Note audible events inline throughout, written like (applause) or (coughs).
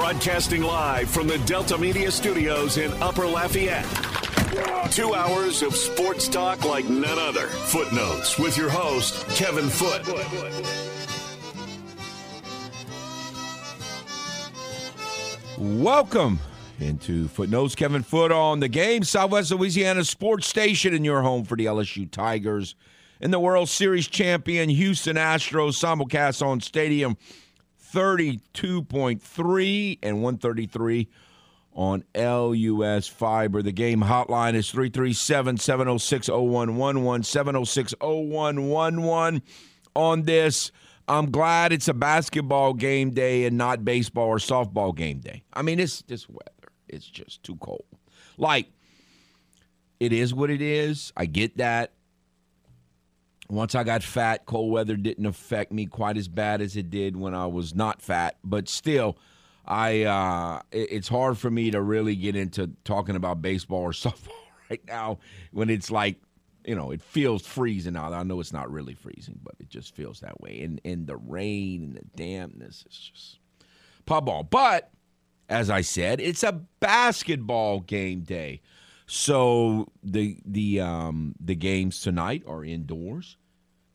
Broadcasting live from the Delta Media Studios in Upper Lafayette. Two hours of sports talk like none other. Footnotes with your host, Kevin Foote. Welcome into Footnotes. Kevin Foote on the game. Southwest Louisiana Sports Station in your home for the LSU Tigers and the World Series champion Houston Astros simulcast on Stadium 32.3 and 133 on LUS Fiber. The game hotline is 337 706 0111 706 0111 on this. I'm glad it's a basketball game day and not baseball or softball game day. I mean, it's this weather. It's just too cold. Like, it is what it is. I get that. Once I got fat, cold weather didn't affect me quite as bad as it did when I was not fat. But still, I uh, it's hard for me to really get into talking about baseball or (laughs) softball right now when it's like you know, it feels freezing out. I know it's not really freezing, but it just feels that way. And and the rain and the dampness is just pub ball. But as I said, it's a basketball game day. So the the um the games tonight are indoors.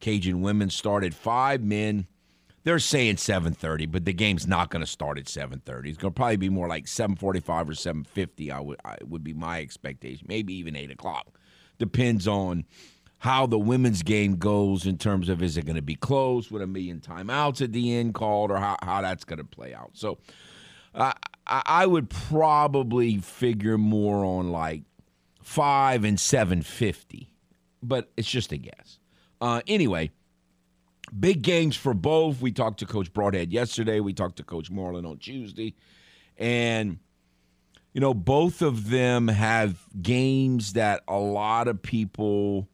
Cajun women started five. Men, they're saying seven thirty, but the game's not going to start at seven thirty. It's going to probably be more like seven forty five or seven fifty. I would I would be my expectation. Maybe even eight o'clock depends on how the women's game goes in terms of is it going to be close with a million timeouts at the end called or how, how that's going to play out. So uh, I would probably figure more on like five and 750, but it's just a guess. Uh, anyway, big games for both. We talked to Coach Brodhead yesterday. We talked to Coach Moreland on Tuesday. And you know, both of them have games that a lot of people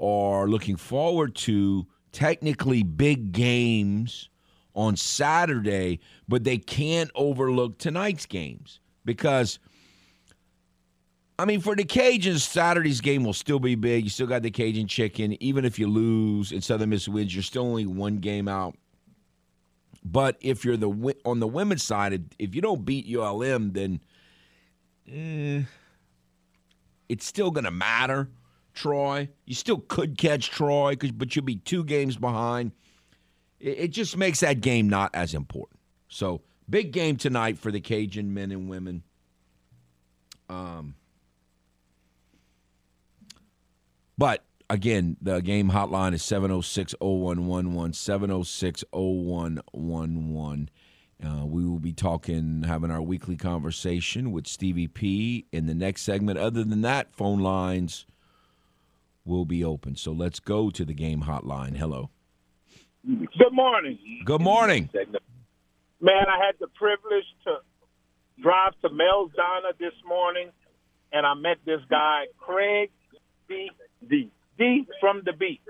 are looking forward to, technically big games on Saturday, but they can't overlook tonight's games because. I mean, for the Cajuns, Saturday's game will still be big. You still got the Cajun chicken. Even if you lose and Southern Miss wins, you're still only one game out. But if you're the on the women's side, if you don't beat ULM, then eh, it's still going to matter, Troy. You still could catch Troy, but you'll be two games behind. It, it just makes that game not as important. So, big game tonight for the Cajun men and women. Um, but again, the game hotline is 706 0111, 706 0111. Uh, we will be talking, having our weekly conversation with Stevie P in the next segment. Other than that, phone lines will be open. So let's go to the game hotline. Hello. Good morning. Good morning. Man, I had the privilege to drive to Mel's-Donna this morning, and I met this guy, Craig D. D. D from the beat.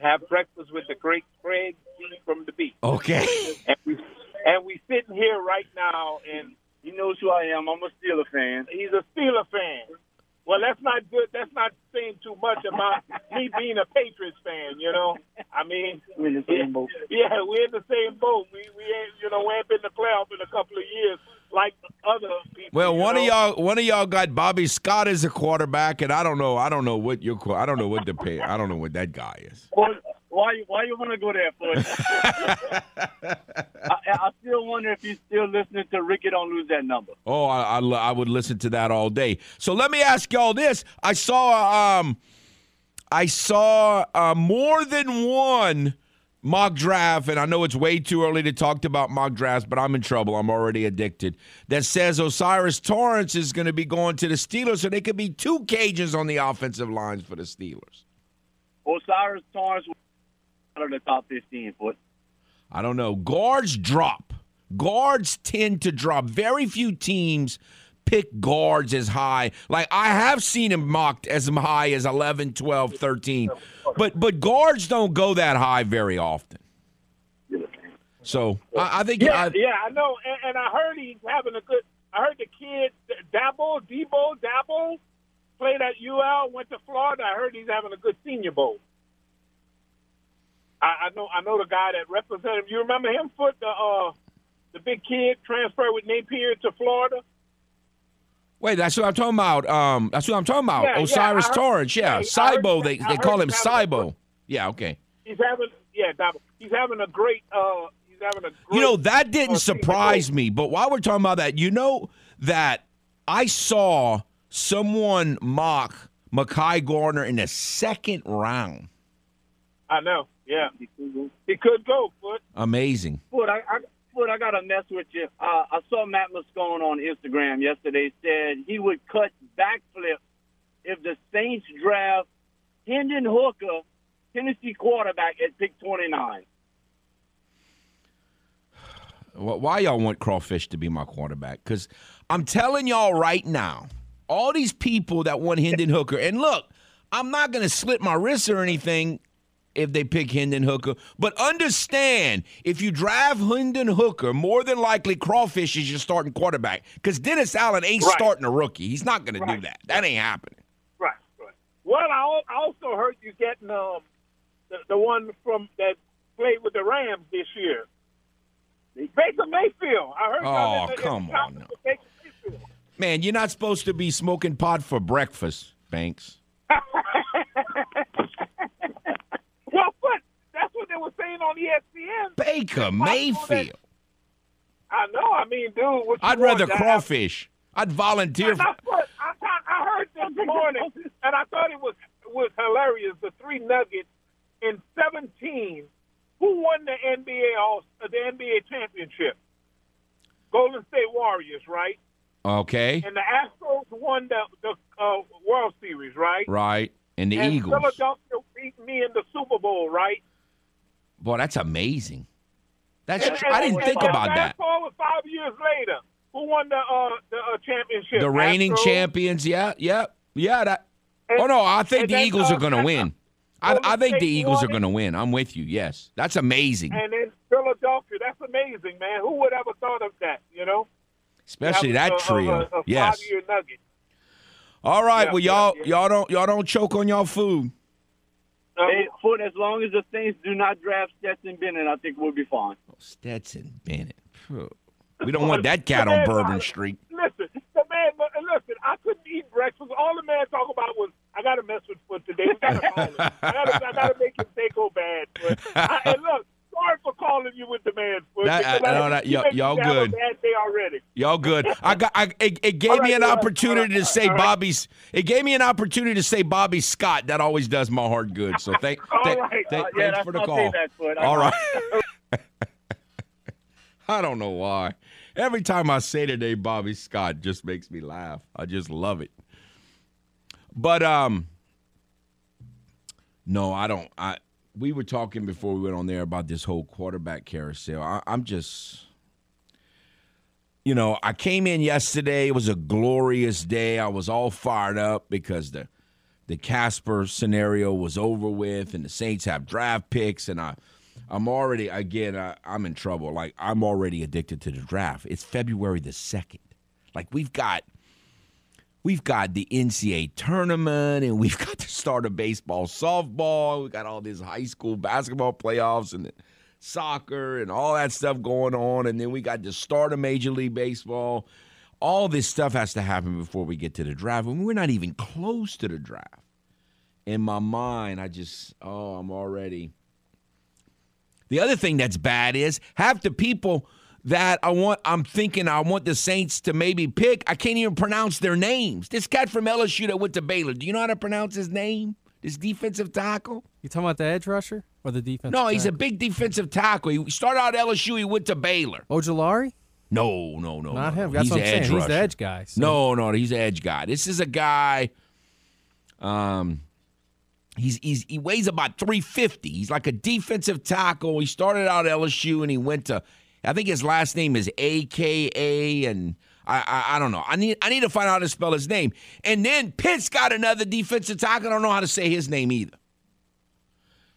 Have breakfast with the great Craig D from the beat. Okay. And we and we sitting here right now, and he knows who I am. I'm a Steeler fan. He's a Steeler fan. Well, that's not good. That's not saying too much about me being a Patriots fan. You know, I mean, we're in the same boat. (laughs) Yeah, we're in the same boat. We we ain't, you know, we ain't been in the playoff in a couple of years like other people. Well, one know? of y'all, one of y'all got Bobby Scott as a quarterback, and I don't know, I don't know what your, I don't know what the pay, I don't know what that guy is. Well, why why you want to go there for? I, I still wonder if you're still listening to Ricky. Don't lose that number. Oh, I, I, I would listen to that all day. So let me ask y'all this: I saw um, I saw uh, more than one mock draft, and I know it's way too early to talk about mock drafts, but I'm in trouble. I'm already addicted. That says O'Cyrus Torrence is going to be going to the Steelers, so they could be two cages on the offensive lines for the Steelers. O'Cyrus Torrence out of the top 15 foot. I don't know. Guards drop. Guards tend to drop. Very few teams pick guards as high. Like I have seen him mocked as high as 11, 12, 13. But but guards don't go that high very often. So I, I think Yeah, I, yeah, I know, and, and I heard he's having a good. I heard the kid Dabo, Debo, Dabo played at UL, went to Florida. I heard he's having a good Senior Bowl. I, I know, I know the guy that represented him. You remember him? Foot the uh, the big kid transferred with Napier to Florida. Wait, that's what I'm talking about. Um, that's what I'm talking about. Yeah, yeah, O'Cyrus heard- Torrence. Yeah, yeah, Cybo. They they call him he's having a- Cybo. Yeah. Okay. He's having yeah, he's having a great. Uh, he's having a. Great, You know that didn't uh, surprise me. But while we're talking about that, you know that I saw someone mock Mekhi Garner in the second round. I know. Yeah, he could go, foot. Amazing. Foot, I, I, Foot, I got to mess with you. Uh, I saw Matt Moscona on Instagram yesterday. Said he would cut backflip if the Saints draft Hendon Hooker, Tennessee quarterback, at pick 29. Why y'all want Crawfish to be my quarterback? Because I'm telling y'all right now, all these people that want Hendon Hooker, and look, I'm not going to slit my wrists or anything if they pick Hendon Hooker, but understand if you drive Hendon Hooker, more than likely Crawfish is your starting quarterback because Dennis Allen ain't Right. starting a rookie. He's not going to do that. That ain't happening. Right, right. Well, I also heard you getting um the, the one from that played with the Rams this year, Baker Mayfield. I heard. Oh, in the- in the come on conference now. with Baker Mayfield. Man, you're not supposed to be smoking pot for breakfast, Banks. (laughs) Well, but that's what they were saying on ESPN. Baker Mayfield. I know. I mean, dude, what you I'd want rather to have- Crawfish. I'd volunteer for. That's what I, I heard this morning, and I thought it was was hilarious. The three Nuggets in seventeen, who won the NBA all the NBA championship? Golden State Warriors, right? Okay. And the Astros won the the uh, World Series, right? Right. And the and Eagles. Philadelphia beat me in the Super Bowl, right? Boy, that's amazing. That's And- I didn't and- think about that. Forward five years later, who won the uh, the uh, championship? The reigning Astros? champions, yeah, yeah, yeah. That. And- Oh no, I think the Eagles uh, are going to win. (laughs) I, I think the Eagles are going to win. I'm with you. Yes, that's amazing. And in Philadelphia, that's amazing, man. Who would ever thought of that? You know, Especially that a- trio. A, a yes. Five-year nugget. All right. Yeah, well, y'all, yeah. y'all don't, y'all don't choke on y'all food. Hey, Foot, as long as the Saints do not draft Stetson Bennett, I think we'll be fine. Oh, Stetson Bennett. We don't want that cat on Bourbon Street. Listen, the man. Listen, I couldn't eat breakfast. All the man talk about was, I got to mess with Foot today. We got to call him. I got to, I got to make his day go bad. Foot. I, and look, sorry for calling you with the man. Foot. That- I- no, that- y'all- made me y'all have good. Bad day already. Y'all good. (laughs) I got. I, it, it gave All me an right, opportunity right, to say right. Bobby's. It gave me an opportunity to say Bobby Scott. That always does my heart good. So thank. (laughs) Right. thank- Uh, yeah, thanks for the call. that. I All right. (laughs) I don't know why. Every time I say today, Bobby Scott, just makes me laugh. I just love it. But um, no, I don't. I we were talking before we went on there about this whole quarterback carousel. I, I'm just, you know, I came in yesterday. It was a glorious day. I was all fired up because the the Casper scenario was over with, and the Saints have draft picks, and I, I'm already again, I, I'm in trouble. Like I'm already addicted to the draft. It's February the second. Like we've got, we've got the NCAA tournament, and we've (laughs) got the start of baseball, softball. We've got all these high school basketball playoffs and soccer and all that stuff going on, and then we got the start of Major League Baseball. All this stuff has to happen before we get to the draft, and we're not even close to the draft in my mind, I just, oh, I'm already. The other thing that's bad is half the people that I want, I'm thinking I want the Saints to maybe pick, I can't even pronounce their names. This cat from LSU that went to Baylor, do you know how to pronounce his name? This defensive tackle? You talking about the edge rusher or the defense? No, he's a big defensive tackle. He started out at LSU, he went to Baylor. Ojulari? No, no, no. Not no, him. no. That's he's what I'm an saying. edge He's the edge guy. so- No, no, he's an edge guy. This is a guy. Um, he's he's he weighs about three fifty. He's like a defensive tackle. He started out at LSU and he went to, I think his last name is Ika, and I, I I don't know. I need I need to find out how to spell his name. And then Pitt's got another defensive tackle. I don't know how to say his name either.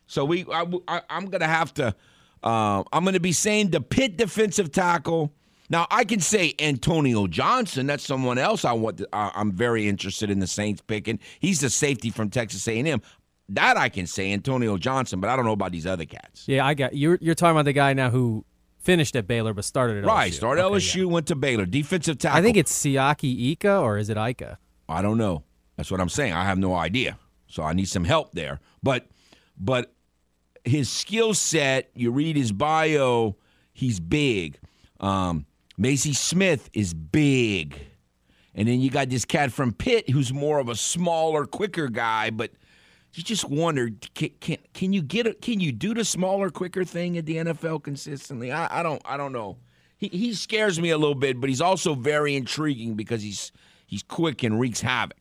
So we I, I'm gonna have to. Uh, I'm gonna be saying the Pitt defensive tackle. Now I can say Antonio Johnson. That's someone else I want. To, I'm very interested in the Saints picking. He's the safety from Texas A&M. That I can say Antonio Johnson, but I don't know about these other cats. Yeah, I got you're you're talking about the guy now who finished at Baylor but started at Right, LSU. started Okay, LSU, yeah. went to Baylor. Defensive tackle. I think it's Siaki Ika or is it Ika? I don't know. That's what I'm saying. I have no idea. So I need some help there. But but his skill set, you read his bio, he's big. Um, Mazi Smith is big. And then you got this cat from Pitt who's more of a smaller, quicker guy, but you just wonder can, can can you get a, can you do the smaller, quicker thing at the NFL consistently? I, I don't I don't know. He he scares me a little bit, but he's also very intriguing because he's he's quick and wreaks havoc.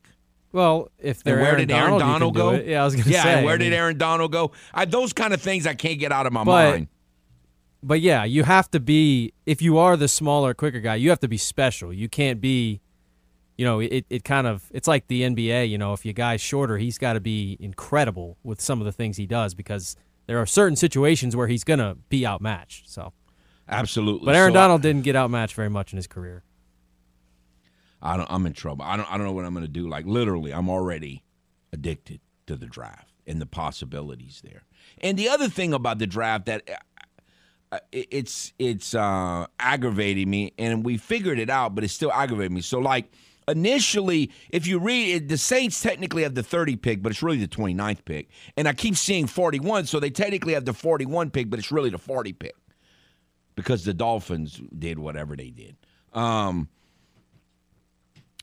Well, if they're And where Aaron did Aaron Donald, Donald go? Yeah, I was going to yeah, say. and where I did Aaron Donald go? I, those kind of things I can't get out of my But- mind. But yeah, you have to be if you are the smaller, quicker guy, you have to be special. You can't be you know, it, it kind of it's like the NBA, you know, if your guy's shorter, he's got to be incredible with some of the things he does because there are certain situations where he's going to be outmatched. So, Absolutely. but Aaron So, Donald didn't get outmatched very much in his career. I don't, I'm in trouble. I don't. I don't know what I'm going to do. Like literally, I'm already addicted to the draft and the possibilities there. And the other thing about the draft that uh, it- it's it's uh, aggravating me, and we figured it out, but it's still aggravating me. So like initially, if you read it, the Saints technically have the 30 pick, but it's really the 29th pick, and I keep seeing 41, so they technically have the 41 pick, but it's really the 40 pick because the Dolphins did whatever they did. Um,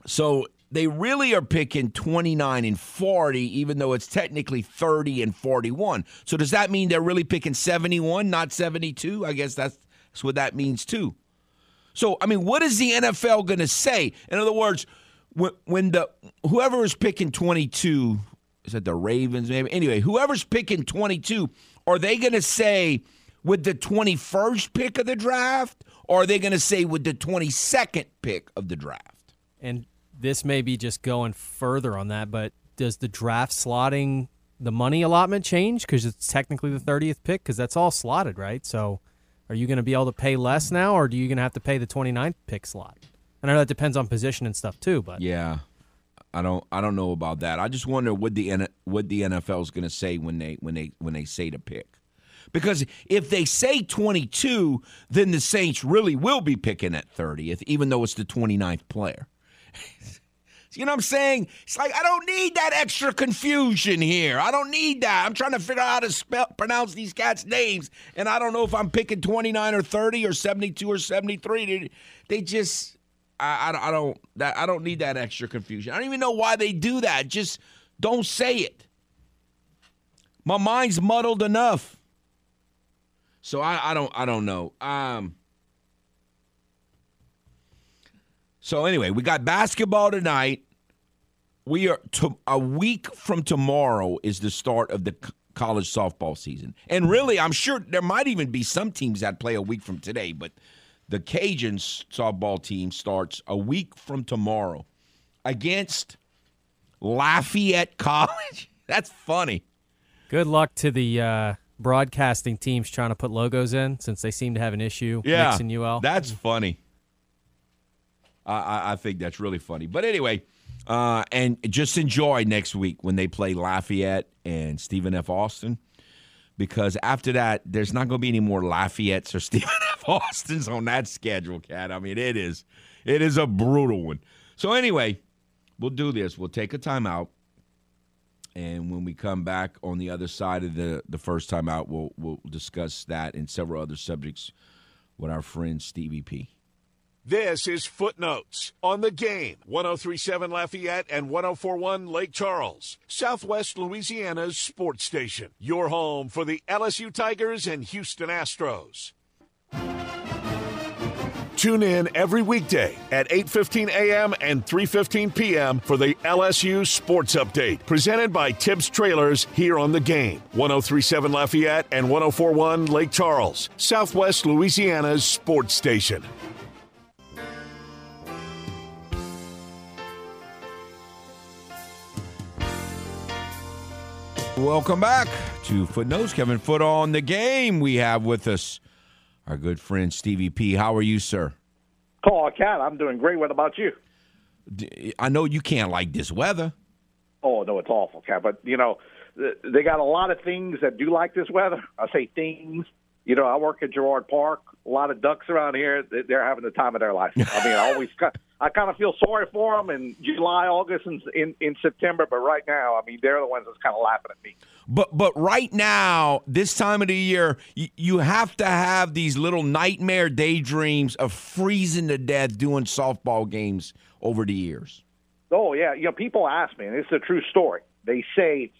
so they really are picking 29 and 40, even though it's technically 30 and 41. So does that mean they're really picking 71, not 72? I guess that's, that's what that means too. So I mean, what is the NFL going to say? In other words, when, when the whoever is picking 22 is that the Ravens maybe? Anyway, whoever's picking 22, are they going to say with the 21st pick of the draft, or are they going to say with the 22nd pick of the draft? And this may be just going further on that, but does the draft slotting the money allotment change because it's technically the 30th pick because that's all slotted, right? So are you going to be able to pay less now or do you going to have to pay the 29th pick slot? And I know that depends on position and stuff too, but Yeah, I don't. I don't know about that. I just wonder what the what the NFL is going to say when they when they when they say the pick. Because if they say 22, then the Saints really will be picking at 30th, even though it's the 29th player. (laughs) you know what I'm saying? It's like I don't need that extra confusion here. I don't need that. I'm trying to figure out how to spell pronounce these cats' names, and I don't know if I'm picking 29 or 30 or 72 or 73. They, they just I, I, I don't that I don't need that extra confusion. I don't even know why they do that. Just don't say it. My mind's muddled enough. So I, I don't I don't know. Um So anyway, we got basketball tonight. We are to, a week from tomorrow is the start of the c- college softball season. And really, I'm sure there might even be some teams that play a week from today, but the Cajuns softball team starts a week from tomorrow against Lafayette College. (laughs) That's funny. good luck to the uh, broadcasting teams trying to put logos in since they seem to have an issue mixing UL. That's funny. I, I, think that's really funny. But anyway, uh, and just enjoy next week when they play Lafayette and Stephen F. Austin. Because after that, there's not going to be any more Lafayettes or (laughs) Stephen F. Austins on that schedule, Cat. I mean, it is, it is a brutal one. So anyway, we'll do this. We'll take a timeout, and when we come back on the other side of the the first time out, we'll we'll discuss that and several other subjects with our friend Stevie P. This is Footnotes on the game. 1037 Lafayette and 1041 Lake Charles, Southwest Louisiana's sports station. Your home for the LSU Tigers and Houston Astros. Tune in every weekday at 8:15 a.m. and 3:15 p.m. for the LSU Sports Update, presented by Tibbs Trailers here on the game. 1037 Lafayette and 1041 Lake Charles, Southwest Louisiana's sports station. Welcome back to Footnotes. Kevin Foote on the game. We have with us our good friend Stevie P. How are you, sir? Oh, Cat, I'm doing great. What about you? I know you can't like this weather. Oh, no, it's awful, Cat. But, you know, they got a lot of things that do like this weather. I say things. You know, I work at Girard Park. A lot of ducks around here. They're having the time of their life. I mean, I always, I kind of feel sorry for them in July, August, and in, in September. But right now, I mean, they're the ones that's kind of laughing at me. But but right now, this time of the year, you, you have to have these little nightmare daydreams of freezing to death doing softball games over the years. Oh yeah, you know, people ask me, and it's a true story. They say,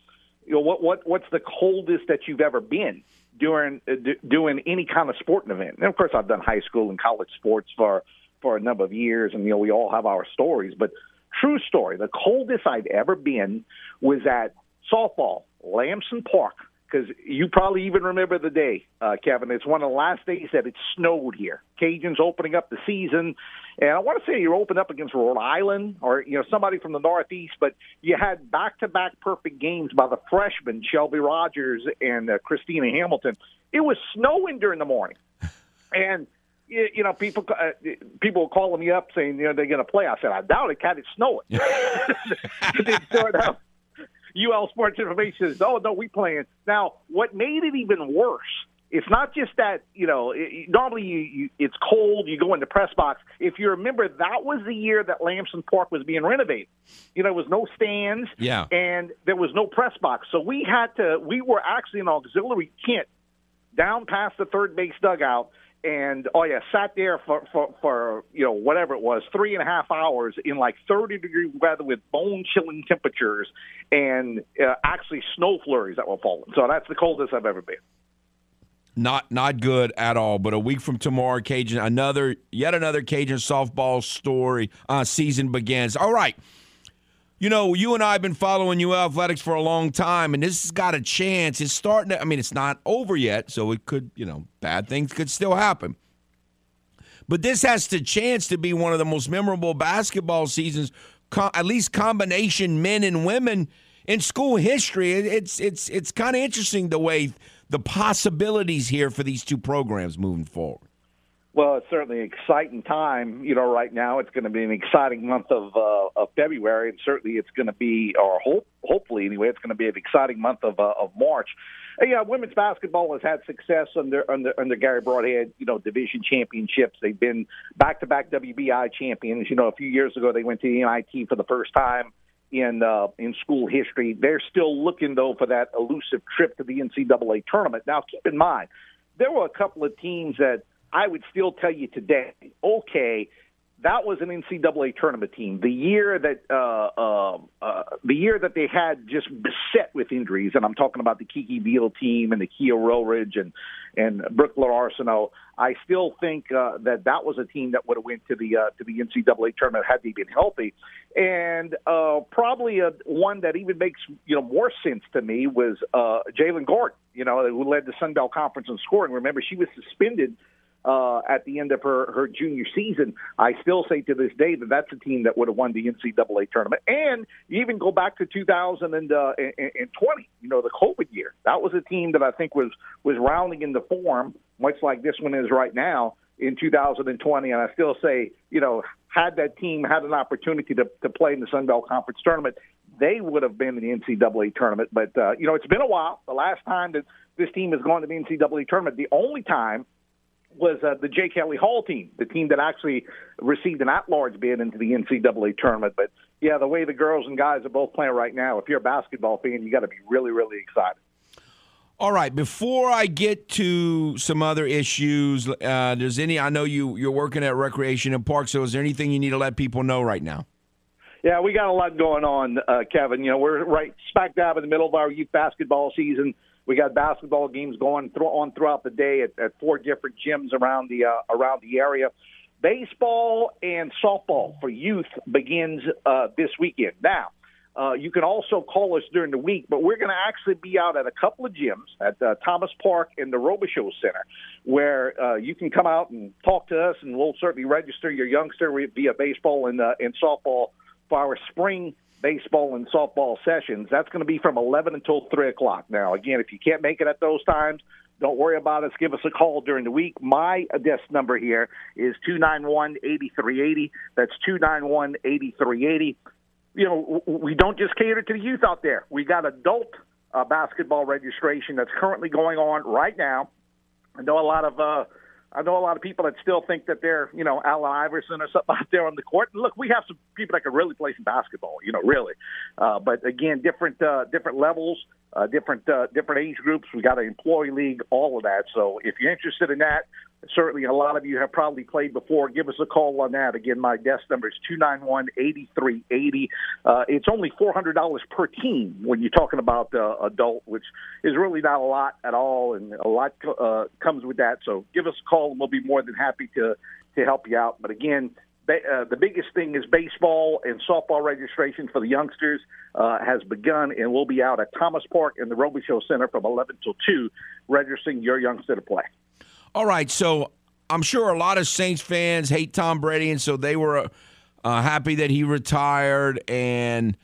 you know, what what what's the coldest that you've ever been? during uh, doing any kind of sporting event. And of course, I've done high school and college sports for for a number of years, and you know we all have our stories. But true story, the coldest I'd ever been was at softball, Lamson Park, because you probably even remember the day, uh, Kevin. It's one of the last days that it snowed here. Cajuns opening up the season, and I want to say you opened up against Rhode Island or you know somebody from the Northeast, but you had back-to-back perfect games by the freshmen Shelby Rogers and uh, Christina Hamilton. It was snowing during the morning, and you know, people uh, people were calling me up saying, you know, they're going to play. I said, I doubt it. Cat, it's snowing. it didn't start out. UL Sports Information says, "Oh no, we playing." Now, what made it even worse? It's not just that you know. It, normally, you, you, it's cold. You go in the press box. If you remember, that was the year that Lamson Park was being renovated. You know, there was no stands. Yeah. And there was no press box, so we had to. We were actually an auxiliary tent down past the third base dugout and oh yeah, sat there for, for for you know whatever it was, three and a half hours in like thirty degree weather with bone chilling temperatures, and uh, actually snow flurries that were falling. So that's the coldest I've ever been. Not not good at all. But a week from tomorrow, Cajun another yet another Cajun softball story uh, season begins. All right you know, you and I have been following UL athletics for a long time, and this has got a chance. It's starting to, I mean, it's not over yet, so it could, you know, bad things could still happen. But this has the chance to be one of the most memorable basketball seasons, at least combination men and women in school history. It's it's it's kind of interesting the way the possibilities here for these two programs moving forward. Well, it's certainly an exciting time. You know, right now it's going to be an exciting month of uh, of February, and certainly it's going to be, or hope, hopefully anyway, it's going to be an exciting month of uh, of March. Uh, yeah, women's basketball has had success under under under Garry Brodhead. You know, division championships. They've been back to back WBI champions. You know, a few years ago they went to the NIT for the first time in uh, in school history. They're still looking though for that elusive trip to the NCAA tournament. Now, keep in mind, there were a couple of teams that I would still tell you today, okay, that was an NCAA tournament team. The year that uh, uh, uh, the year that they had just beset with injuries, and I'm talking about the Kiki Beal team and the Kia Roldridge and and Brooke Arsenault. I still think uh, that that was a team that would have went to the uh, to the NCAA tournament had they been healthy. And uh, probably a, one that even makes you know more sense to me was uh, Jalen Gordon. You know, who led the Sun Belt Conference in scoring. Remember, she was suspended uh, at the end of her, her junior season, I still say to this day that that's a team that would have won the NCAA tournament. And you even go back to 2020, uh, you know, the COVID year. That was a team that I think was was rounding into form, much like this one is right now in 2020. And I still say, you know, had that team had an opportunity to, to play in the Sun Belt Conference tournament, they would have been in the NCAA tournament. But, uh, you know, it's been a while. The last time that this team has gone to the NCAA tournament, the only time – was uh, the Jay Kelly Hall team, the team that actually received an at-large bid into the NCAA tournament. But yeah, the way the girls and guys are both playing right now, if you're a basketball fan, you got to be really, really excited. All right. Before I get to some other issues, uh, does any? I know you you're working at Recreation and Park. So is there anything you need to let people know right now? Yeah, we got a lot going on, uh, Kevin. You know, we're right smack dab in the middle of our youth basketball season. We got basketball games going th- on throughout the day at, at four different gyms around the uh, around the area. Baseball and softball for youth begins uh, this weekend. Now, uh, you can also call us during the week, but we're going to actually be out at a couple of gyms at uh, Thomas Park and the Robicheaux Center, where uh, you can come out and talk to us, and we'll certainly register your youngster via baseball and, uh, and softball for our spring baseball and softball sessions. That's going to be from 11 until 3 o'clock. Now, again, if you can't make it at those times, don't worry about us. Give us a call during the week. My desk number here is 291 8380. That's 291 8380. You know, we don't just cater to the youth out there. We got adult uh, basketball registration that's currently going on right now. I know a lot of uh, I know a lot of people that still think that they're, you know, Allen Iverson or something (laughs) out there on the court. Look, we have some people that can really play some basketball, you know, really. Uh, but again, different uh, different levels, uh, different uh, different age groups. We got an employee league, all of that. So if you're interested in that, certainly a lot of you have probably played before. Give us a call on that. Again, my desk number is two nine one eighty three eighty. Uh, it's only four hundred dollars per team when you're talking about uh, adult, which is really not a lot at all, and a lot uh, comes with that. So give us a call, and we'll be more than happy to to help you out. But again. Uh, the biggest thing is baseball and softball registration for the youngsters uh, has begun, and we'll be out at Thomas Park and the Robicheaux Center from 11 till 2, registering your youngster to play. All right, so I'm sure a lot of Saints fans hate Tom Brady, and so they were uh, happy that he retired. And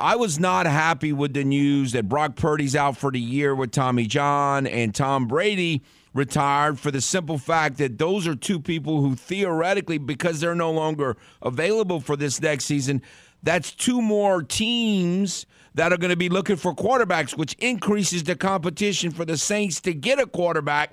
I was not happy with the news that Brock Purdy's out for the year with Tommy John and Tom Brady retired for the simple fact that those are two people who theoretically, because they're no longer available for this next season, that's two more teams that are going to be looking for quarterbacks, which increases the competition for the Saints to get a quarterback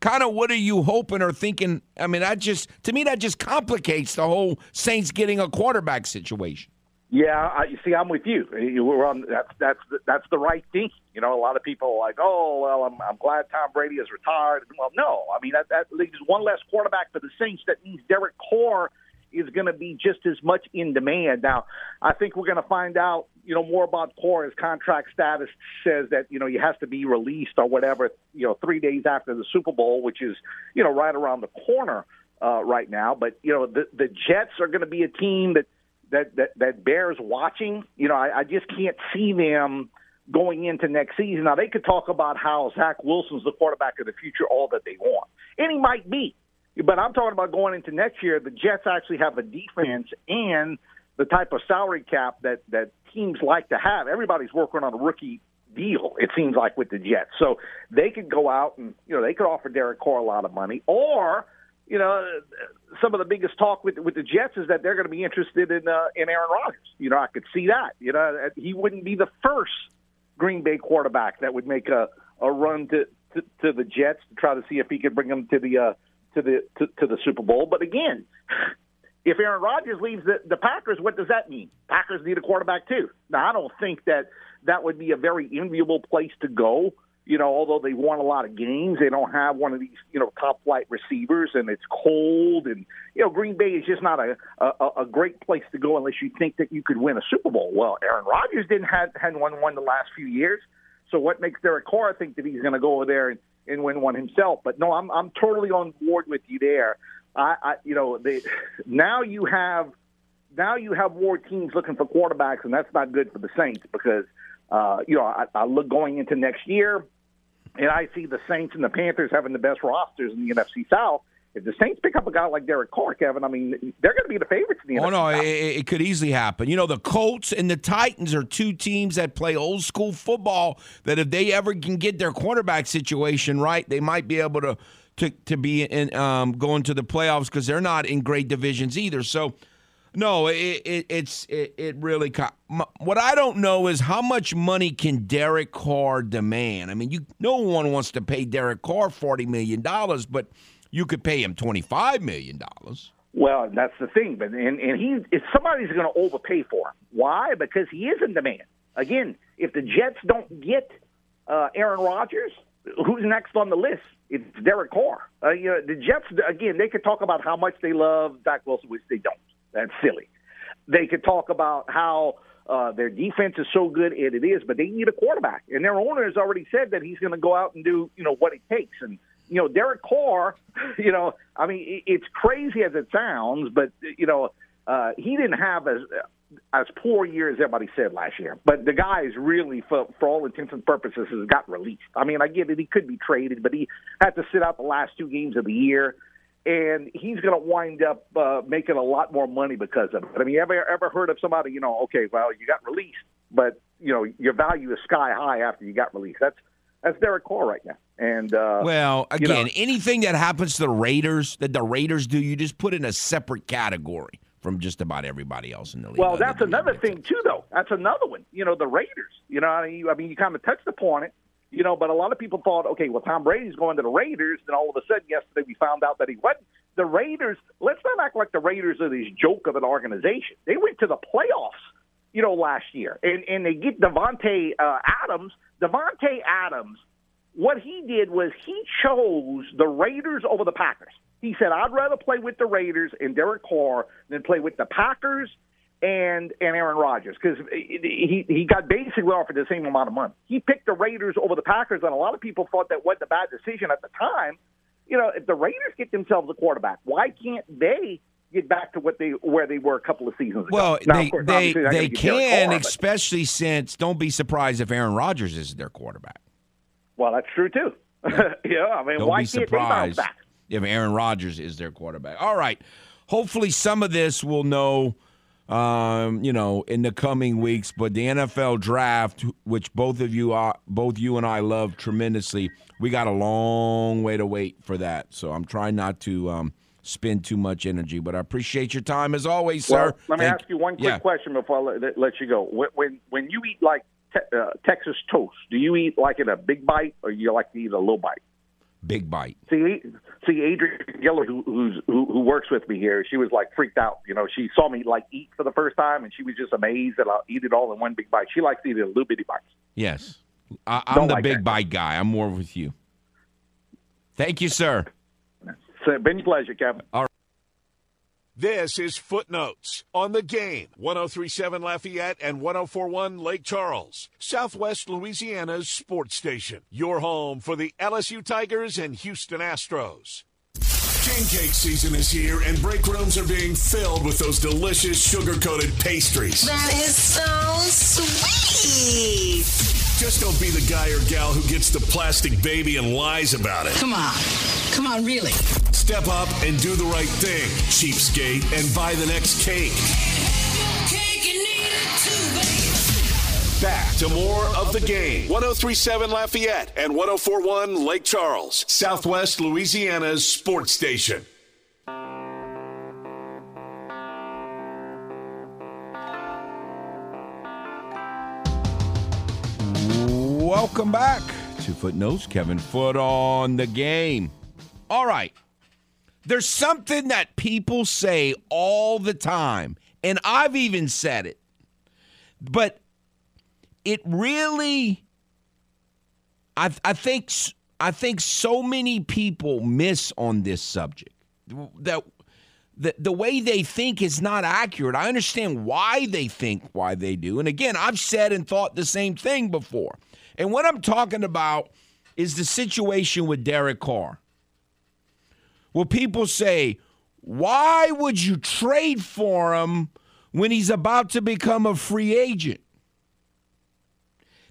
kind of what are you hoping or thinking? I mean, that just to me that just complicates the whole Saints getting a quarterback situation. Yeah, I, you see, I'm with you. We're on that's that's that's the right thing. You know, a lot of people are like, oh, well, I'm I'm glad Tom Brady is retired. Well, no, I mean that that leaves one less quarterback for the Saints. That means Derek Carr is going to be just as much in demand. Now, I think we're going to find out, you know, more about Core. Contract status says that, you know, he has to be released or whatever, you know, three days after the Super Bowl, which is, you know, right around the corner uh, right now. But, you know, the, the Jets are going to be a team that, that, that, that bears watching. You know, I, I just can't see them going into next season. Now, they could talk about how Zach Wilson's the quarterback of the future all that they want. And he might be. But I'm talking about going into next year. The Jets actually have a defense and the type of salary cap that that teams like to have. Everybody's working on a rookie deal. It seems like with the Jets, so they could go out and you know they could offer Derek Carr a lot of money, or you know some of the biggest talk with with the Jets is that they're going to be interested in uh, in Aaron Rodgers. You know, I could see that. You know, he wouldn't be the first Green Bay quarterback that would make a a run to to, to the Jets to try to see if he could bring them to the uh, to the to, to the Super Bowl. But again, (laughs) if Aaron Rodgers leaves the, the Packers, what does that mean? Packers need a quarterback too. Now, I don't think that that would be a very enviable place to go. You know, although they won a lot of games, they don't have one of these, you know, top flight receivers, and it's cold, and you know, Green Bay is just not a, a a great place to go unless you think that you could win a Super Bowl. Well, Aaron Rodgers didn't have hadn't won one the last few years, so what makes Derek Carr think that he's going to go over there and and win one himself. But no, I'm I'm totally on board with you there. I, I you know, they now you have now you have more teams looking for quarterbacks, and that's not good for the Saints because uh, you know I, I look going into next year, and I see the Saints and the Panthers having the best rosters in the NFC South if the Saints pick up a guy like Derek Carr, Kevin, I mean, they're going to be the favorites in the Oh, no, it, it, could easily happen. You know, the Colts and the Titans are two teams that play old school football that if they ever can get their quarterback situation right, they might be able to to, to be in um, going to the playoffs because they're not in great divisions either. So, no, it, it, it's it, it really. What I don't know is how much money can Derek Carr demand. I mean, you no one wants to pay Derek Carr forty million dollars, but you could pay him twenty five million dollars. Well, that's the thing, but and and he if somebody's going to overpay for him. Why? Because he is in demand. Again, if the Jets don't get uh, Aaron Rodgers, who's next on the list? It's Derek Carr. Uh, you know, the Jets again. They could talk about how much they love Zach Wilson, which they don't. That's silly. They could talk about how uh, their defense is so good, and it is, but they need a quarterback, and their owner has already said that he's going to go out and do you know what it takes. And you know, Derek Carr, (laughs) you know, I mean, it's crazy as it sounds, but you know, uh, he didn't have as as poor year as everybody said last year. But the guy is really, for, for all intents and purposes, has got released. I mean, I get it; he could be traded, but he had to sit out the last two games of the year. And he's going to wind up uh, making a lot more money because of it. I mean, ever ever heard of somebody? You know, okay, well, you got released, but you know your value is sky high after you got released. That's that's Derek Carr right now. And uh, well, again, you know, anything that happens to the Raiders that the Raiders do, you just put in a separate category from just about everybody else in the league. Well, that's another thing too, though. That's another one. You know, the Raiders. You know, I mean, you, I mean, you kind of touched upon it. You know, but a lot of people thought, okay, well, Tom Brady's going to the Raiders. Then all of a sudden, yesterday we found out that he wasn't. The Raiders. Let's not act like the Raiders are this joke of an organization. They went to the playoffs, you know, last year, and and they get Davante uh, Adams. Davante Adams. What he did was he chose the Raiders over the Packers. He said, "I'd rather play with the Raiders and Derek Carr than play with the Packers and and Aaron Rodgers because he he got basically offered the same amount of money. He picked the Raiders over the Packers, and a lot of people thought that wasn't a bad decision at the time. You know, if the Raiders get themselves a quarterback, why can't they get back to what they where they were a couple of seasons ago? Well, Now, they course, they they gonna get Derek can, especially since don't be surprised if Aaron Rodgers is their quarterback. well, that's true too. (laughs) yeah, I mean, Don't why be can't they bounce surprised back? if Aaron Rodgers is their quarterback. All right. Hopefully, some of this we'll know, um, you know, in the coming weeks. But the NFL draft, which both of you are, both you and I love tremendously, we got a long way to wait for that. So I'm trying not to um, spend too much energy. But I appreciate your time as always, sir. Well, let me Thank- ask you one quick Yeah. question before I let, let you go. When when, when you eat like te- uh, Texas toast, do you eat like in a big bite or you like to eat a little bite? Big bite. See, see, Adrian Giller, who, who's, who who works with me here, she was like freaked out. You know, she saw me like eat for the first time, and she was just amazed that I'll eat it all in one big bite. She likes to eat it in little bitty bites. Yes. I, I'm Don't the like big that. bite guy. I'm more with you. Thank you, sir. So, been a pleasure, Kevin. All right. This is Footnotes on the game. 1037 Lafayette and 1041 Lake Charles, Southwest Louisiana's sports station. Your home for the LSU Tigers and Houston Astros. King cake season is here, and break rooms are being filled with those delicious sugar coated pastries. That is so sweet. Just don't be the guy or gal who gets the plastic baby and lies about it. Come on. Come on, really. Step up and do the right thing, cheapskate, and buy the next cake. Back to more of the game. 1037 Lafayette and 1041 Lake Charles, Southwest Louisiana's sports station. Welcome back to Footnotes. Kevin Foote on the game. All right. There's something that people say all the time, and I've even said it, but it really, I, I think, I think so many people miss on this subject that the, the way they think is not accurate. I understand why they think why they do. And again, I've said and thought the same thing before. And what I'm talking about is the situation with Derek Carr. Well, people say, why would you trade for him when he's about to become a free agent?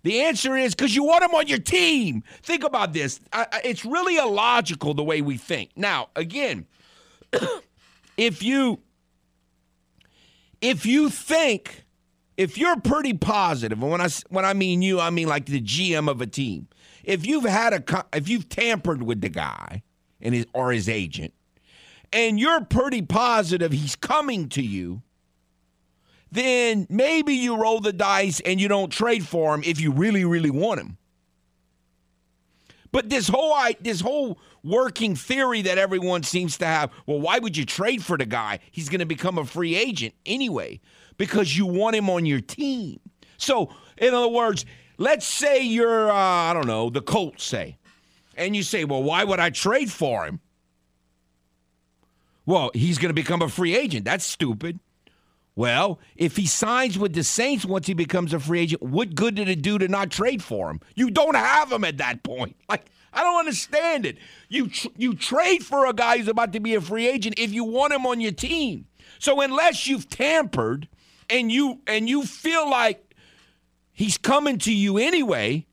The answer is because you want him on your team. Think about this. I, it's really illogical the way we think. Now, again, (coughs) if you if you think if you're pretty positive and when I when I mean you I mean like the GM of a team. If you've had a if you've tampered with the guy and his or his agent and you're pretty positive he's coming to you then maybe you roll the dice and you don't trade for him if you really really want him. But this whole this whole working theory that everyone seems to have, well, why would you trade for the guy? He's going to become a free agent anyway because you want him on your team. So, in other words, let's say you're uh, I don't know, the Colts say. And you say, "Well, why would I trade for him?" Well, he's going to become a free agent. That's stupid. Well, if he signs with the Saints once he becomes a free agent, what good did it do to not trade for him? You don't have him at that point. (laughs) Like I don't understand it. You tr- you trade for a guy who's about to be a free agent if you want him on your team. So unless you've tampered and you and you feel like he's coming to you anyway,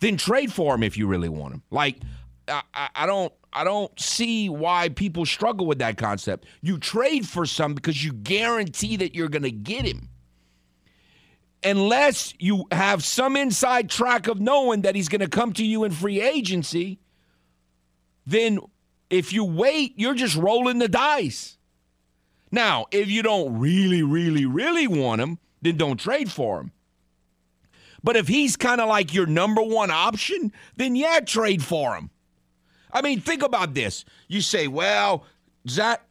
then trade for him if you really want him. Like I, I, don't I don't see why people struggle with that concept. You trade for some because you guarantee that you're going to get him. Unless you have some inside track of knowing that he's going to come to you in free agency, then if you wait, you're just rolling the dice. Now, if you don't really, really, really want him, then don't trade for him. But if he's kind of like your number one option, then yeah, trade for him. I mean, think about this. You say, well, Zach,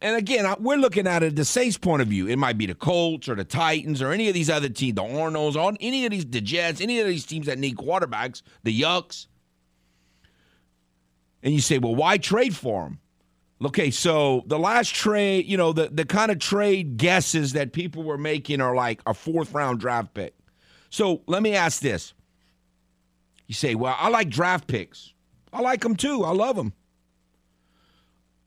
and again, we're looking at it the Saints' point of view. It might be the Colts or the Titans or any of these other teams, the Arnolds, on any of these, the Jets, any of these teams that need quarterbacks, the Yucks. And you say, well, why trade for them? Okay, so the last trade, you know, the, the kind of trade guesses that people were making are like a fourth round draft pick. So let me ask this. You say, well, I like draft picks. I like them too. I love them.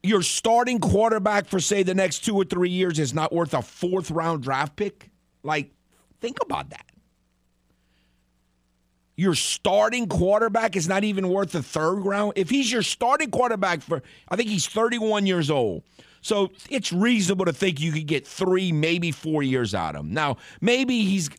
Your starting quarterback for, say, the next two or three years is not worth a fourth round draft pick? Like, think about that. Your starting quarterback is not even worth the third round. If he's your starting quarterback for, I think he's 31 years old. So it's reasonable to think you could get three, maybe four years out of him. Now, maybe he's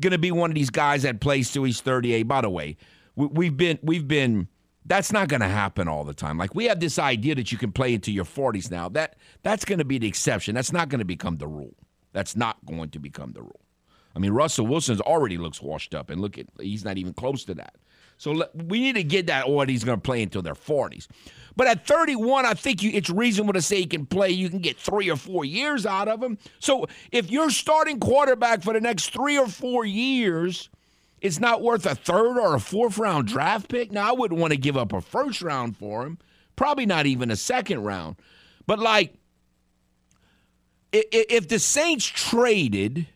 going to be one of these guys that plays till he's 38. By the way, we, we've been, we've been, that's not going to happen all the time. Like we have this idea that you can play into your 40s now. That that's going to be the exception. That's not going to become the rule. That's not going to become the rule. I mean, Russell Wilson's already looks washed up, and look at he's not even close to that. So we need to get that or he's going to play until their 40s. But at 31, I think you, it's reasonable to say he can play. You can get three or four years out of him. So if you're starting quarterback for the next three or four years, it's not worth a third or a fourth round draft pick. Now, I wouldn't want to give up a first round for him, probably not even a second round. But like, if the Saints traded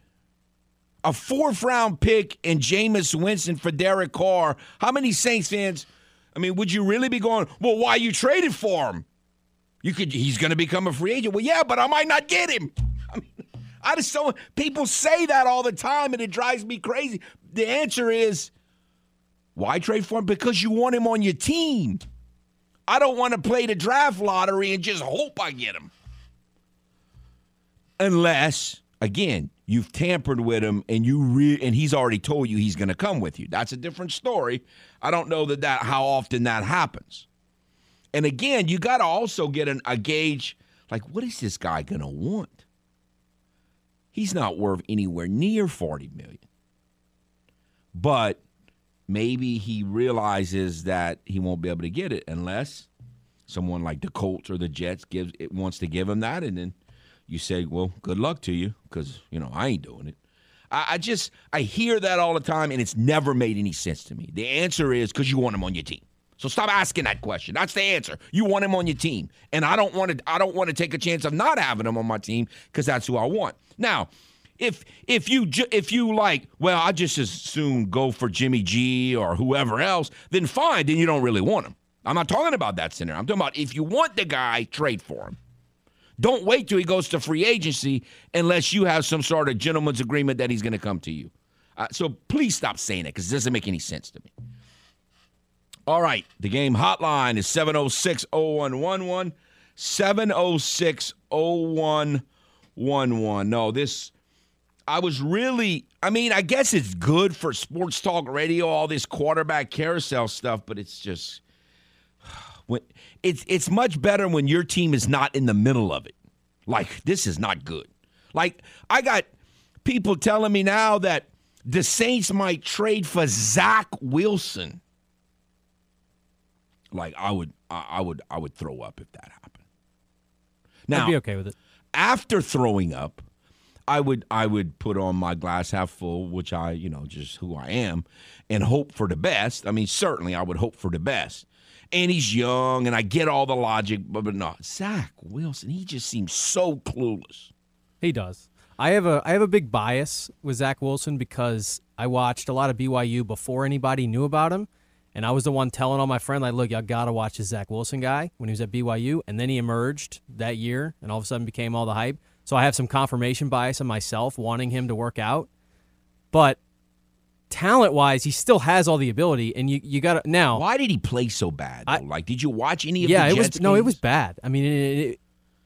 a fourth round pick and Jameis Winston for Derek Carr, how many Saints fans? I mean, would you really be going, well, why you traded for him? You could he's gonna become a free agent. Well, yeah, but I might not get him. (laughs) I mean, I just don't people say that all the time and it drives me crazy. The answer is why trade for him? Because you want him on your team. I don't want to play the draft lottery and just hope I get him. Unless, again, you've tampered with him and you re- and he's already told you he's going to come with you. That's a different story. I don't know that that how often that happens. And again, you got to also get an, a gauge like what is this guy going to want? He's not worth anywhere near 40 million. But maybe he realizes that he won't be able to get it unless someone like the Colts or the Jets gives it wants to give him that, and then you say, "Well, good luck to you," because you know I ain't doing it. I, I just I hear that all the time, and it's never made any sense to me. The answer is because you want him on your team. So stop asking that question. That's the answer. You want him on your team, and I don't want to. I don't want to take a chance of not having him on my team because that's who I want. Now, if if you ju- if you like, well, I just as soon go for Jimmy G or whoever else, then fine. Then you don't really want him. I'm not talking about that scenario. I'm talking about if you want the guy, trade for him. Don't wait till he goes to free agency unless you have some sort of gentleman's agreement that he's going to come to you. Uh, so please stop saying it because it doesn't make any sense to me. All right. The game hotline is 706 0111. 706 0111. No, this, I was really, I mean, I guess it's good for sports talk radio, all this quarterback carousel stuff, but it's just, (sighs) when, it's, it's much better when your team is not in the middle of it. Like, this is not good. Like, I got people telling me now that the Saints might trade for Zach Wilson. Like I would, I would, I would throw up if that happened. Now, I'd be okay with it. after throwing up, I would, I would put on my glass half full, which I, you know, just who I am, and hope for the best. I mean, certainly, I would hope for the best. And he's young, and I get all the logic, but, but no, Zach Wilson, he just seems so clueless. He does. I have a I have a big bias with Zach Wilson because I watched a lot of BYU before anybody knew about him, and I was the one telling all my friends like, "Look, y'all gotta watch this Zach Wilson guy." When he was at BYU, and then he emerged that year, and all of a sudden became all the hype. So I have some confirmation bias in myself, wanting him to work out, but talent wise, he still has all the ability, and you you got now. Why did he play so bad? I- like, did you watch any of yeah, the it was Jets no, it was bad. I mean, it, it,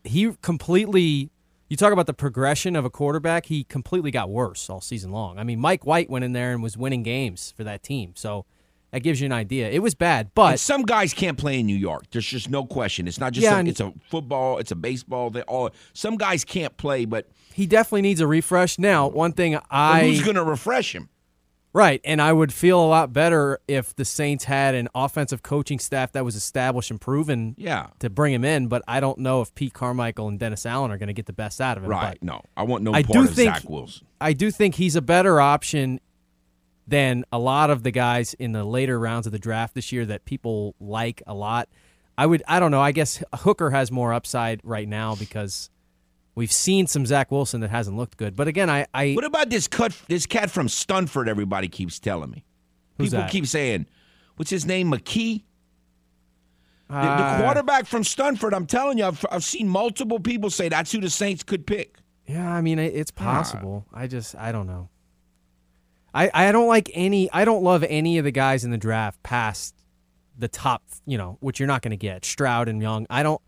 he completely. You talk about the progression of a quarterback. He completely got worse all season long. I mean, Mike White went in there and was winning games for that team, so that gives you an idea. It was bad, And but some guys can't play in New York. There's just no question. It's not just Yeah, a, it's a football, it's a baseball. They all some guys can't play, but he definitely needs a refresh. Now, one thing I who's going to refresh him? Right, and I would feel a lot better if the Saints had an offensive coaching staff that was established and proven Yeah. to bring him in. But I don't know if Pete Carmichael and Dennis Allen are going to get the best out of him. Right. No, I want no I part do of think- Zach Wilson. I do think he's a better option than a lot of the guys in the later rounds of the draft this year that people like a lot. I would, I don't know. I guess Hooker has more upside right now because we've seen some Zach Wilson that hasn't looked good. But again, I, I What about this cut? This cat from Stunford? Everybody keeps telling me. Who's People that? keep saying, "What's his name? McKee." The, the uh, quarterback from Stunford. I'm telling you, I've, I've seen multiple people say that's who the Saints could pick. Yeah, I mean it's possible. I just I don't know. I I don't like any. I don't love any of the guys in the draft past the top. You know, which you're not going to get Stroud and Young. I don't.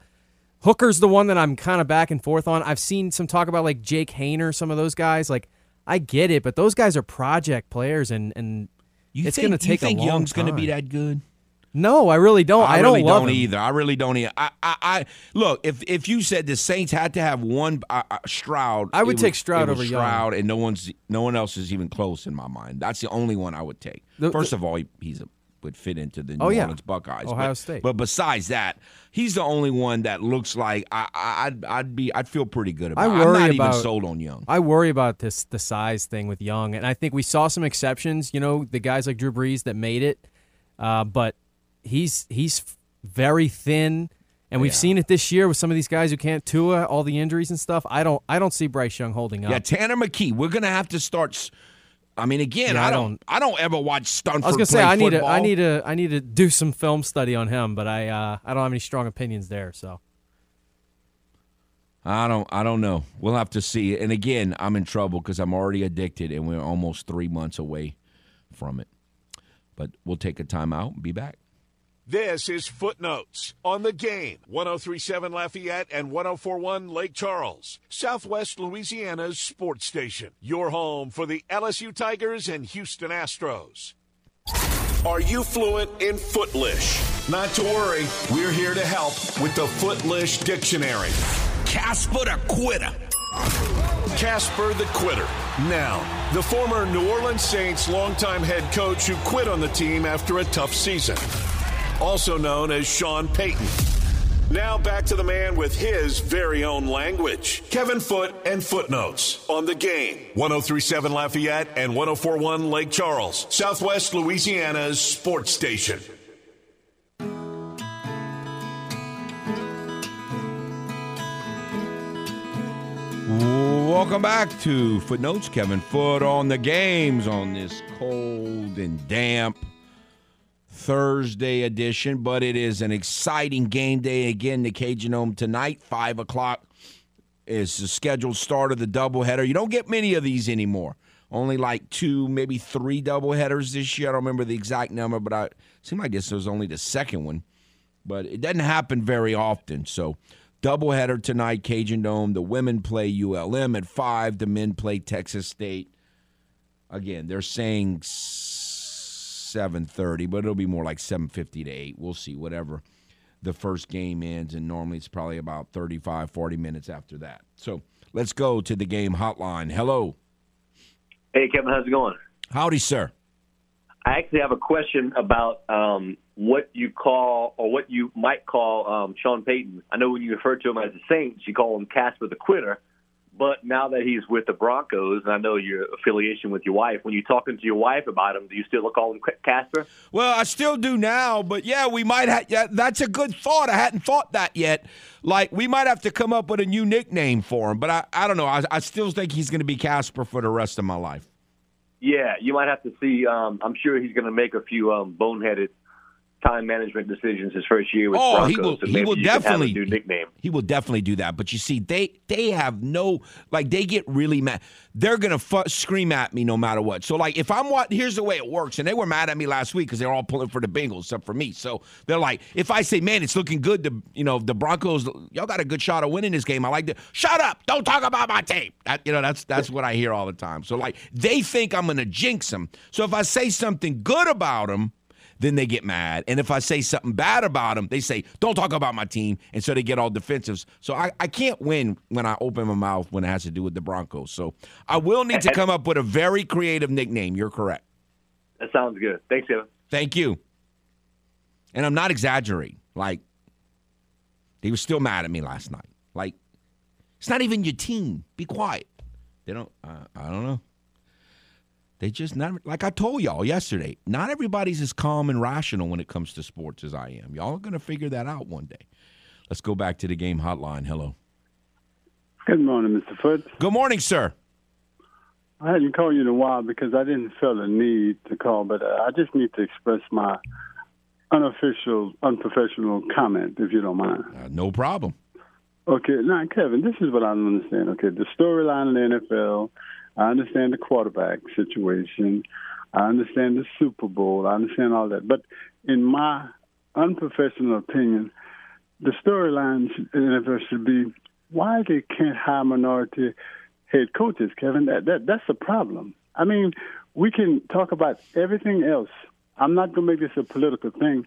Hooker's the one that I'm kind of back and forth on. I've seen some talk about like Jake Haener, some of those guys. Like I get it, but those guys are project players, and and You it's going to take you think a long Young's going to be that good? No, I really don't. I, really don't love don't either. I really don't either. I, I, I look if if you said the Saints had to have one uh, uh, Stroud, I would take was- Stroud over Young. Stroud, and no one's no one else is even close in my mind. That's the only one I would take. The- First the- of all, he, he's a would fit into the New Oh, yeah. Orleans Buckeyes. Ohio but, State. But besides that, he's the only one that looks like I, I I'd I'd be I'd feel pretty good about. I it. I'm worry not about- even sold on Young. I worry about this the size thing with Young, and I think we saw some exceptions. You know, the guys like Drew Brees that made it, uh, but he's he's very thin, and we've seen it this year with some of these guys who can't Tua, all the injuries and stuff. I don't I don't see Bryce Young holding up. Yeah, Tanner McKee. We're gonna have to start. I mean, again, Yeah, I I don't, don't- I don't ever watch Stunford I was gonna say I need to. I need to I need to do some film study on him, but I uh, I don't have any strong opinions there. So I don't. I don't know. We'll have to see. And again, I'm in trouble because I'm already addicted, and we're almost three months away from it. But we'll take a time out and be back. This is Footnotes on the game. 1037 Lafayette and 1041 Lake Charles, Southwest Louisiana's sports station. Your home for the LSU Tigers and Houston Astros. Are you fluent in Footlish? Not to worry, we're here to help with the Footlish Dictionary. Casper the quitter. Casper the Quitter. Now, the former New Orleans Saints longtime head coach who quit on the team after a tough season. Also known as Sean Payton. Now back to the man with his very own language. Kevin Foote and Footnotes on the game. 1037 Lafayette and 1041 Lake Charles, Southwest Louisiana's sports station. Welcome back to Footnotes. Kevin Foote on the games on this cold and damp Thursday edition, but it is an exciting game day again. The Cajun Dome tonight, five o'clock is the scheduled start of the doubleheader. You don't get many of these anymore. Only like two, maybe three doubleheaders this year. I don't remember the exact number, but I seem like this was only the second one. But it doesn't happen very often. So doubleheader tonight, Cajun Dome. The women play ULM at five. The men play Texas State. Again, they're saying seven thirty, but it'll be more like seven fifty to eight. We'll see. Whatever the first game ends, and normally it's probably about 35, 40 minutes after that. So let's go to the game hotline. Hello. Hey, Kevin, how's it going? Howdy, sir. I actually have a question about um, what you call or what you might call um, Sean Payton. I know when you refer to him as the Saints, you call him Casper the Quitter. But now that he's with the Broncos, and I know your affiliation with your wife, when you're talking to your wife about him, do you still call him Casper? Well, I still do now, but yeah, we might have. Yeah, that's a good thought. I hadn't thought that yet. Like we might have to come up with a new nickname for him, but I, I don't know. I, I still think he's going to be Casper for the rest of my life. Yeah, you might have to see. Um, I'm sure he's going to make a few um, boneheaded time management decisions his first year with Oh, Broncos. he will- so he will you can have a definitely- new nickname. He will definitely do that. But you see, they they have no like they get really mad. They're gonna fu- scream at me no matter what. So like if I'm what here's the way it works, and they were mad at me last week because they're all pulling for the Bengals except for me. So they're like, if I say, man, it's looking good. The you know the Broncos, y'all got a good shot of winning this game. I like to shut up. Don't talk about my team. That you know that's that's what I hear all the time. So like they think I'm gonna jinx them. So if I say something good about them then they get mad. And if I say something bad about them, they say, don't talk about my team. And so they get all defensive. So I, I can't win when I open my mouth when it has to do with the Broncos. So I will need to (laughs) come up with a very creative nickname. You're correct. That sounds good. Thanks, Kevin. Thank you. And I'm not exaggerating. Like, he was still mad at me last night. Like, it's not even your team. Be quiet. They don't. Uh, I don't know. They just not like I told y'all yesterday. Not everybody's as calm and rational when it comes to sports as I am. Y'all are gonna figure that out one day. Let's go back to the game hotline. Hello. Good morning, Mr. Foote. Good morning, sir. I hadn't called you in a while because I didn't feel the need to call, but uh, I just need to express my unofficial, unprofessional comment, if you don't mind. Uh, no problem. Okay, now, Kevin, this is what I don't understand. Okay, the storyline in the NFL, I understand the quarterback situation, I understand the Super Bowl, I understand all that. But in my unprofessional opinion, the storyline in NFL should be why they can't hire minority head coaches, Kevin. That, that that's a problem. I mean, we can talk about everything else. I'm not going to make this a political thing,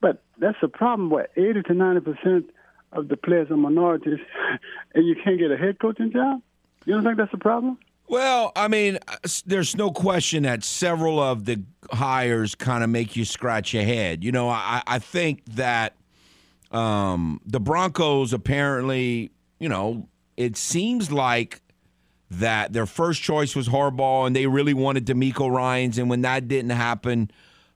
but that's a problem where 80 to 90 percent of the players are minorities, (laughs) and you can't get a head coaching job. You don't think that's a problem? Well, I mean, uh, there's no question that several of the hires kind of make you scratch your head. You know, I, I think that um, the Broncos apparently, you know, it seems like that their first choice was Harbaugh, and they really wanted DeMeco Ryans, and when that didn't happen,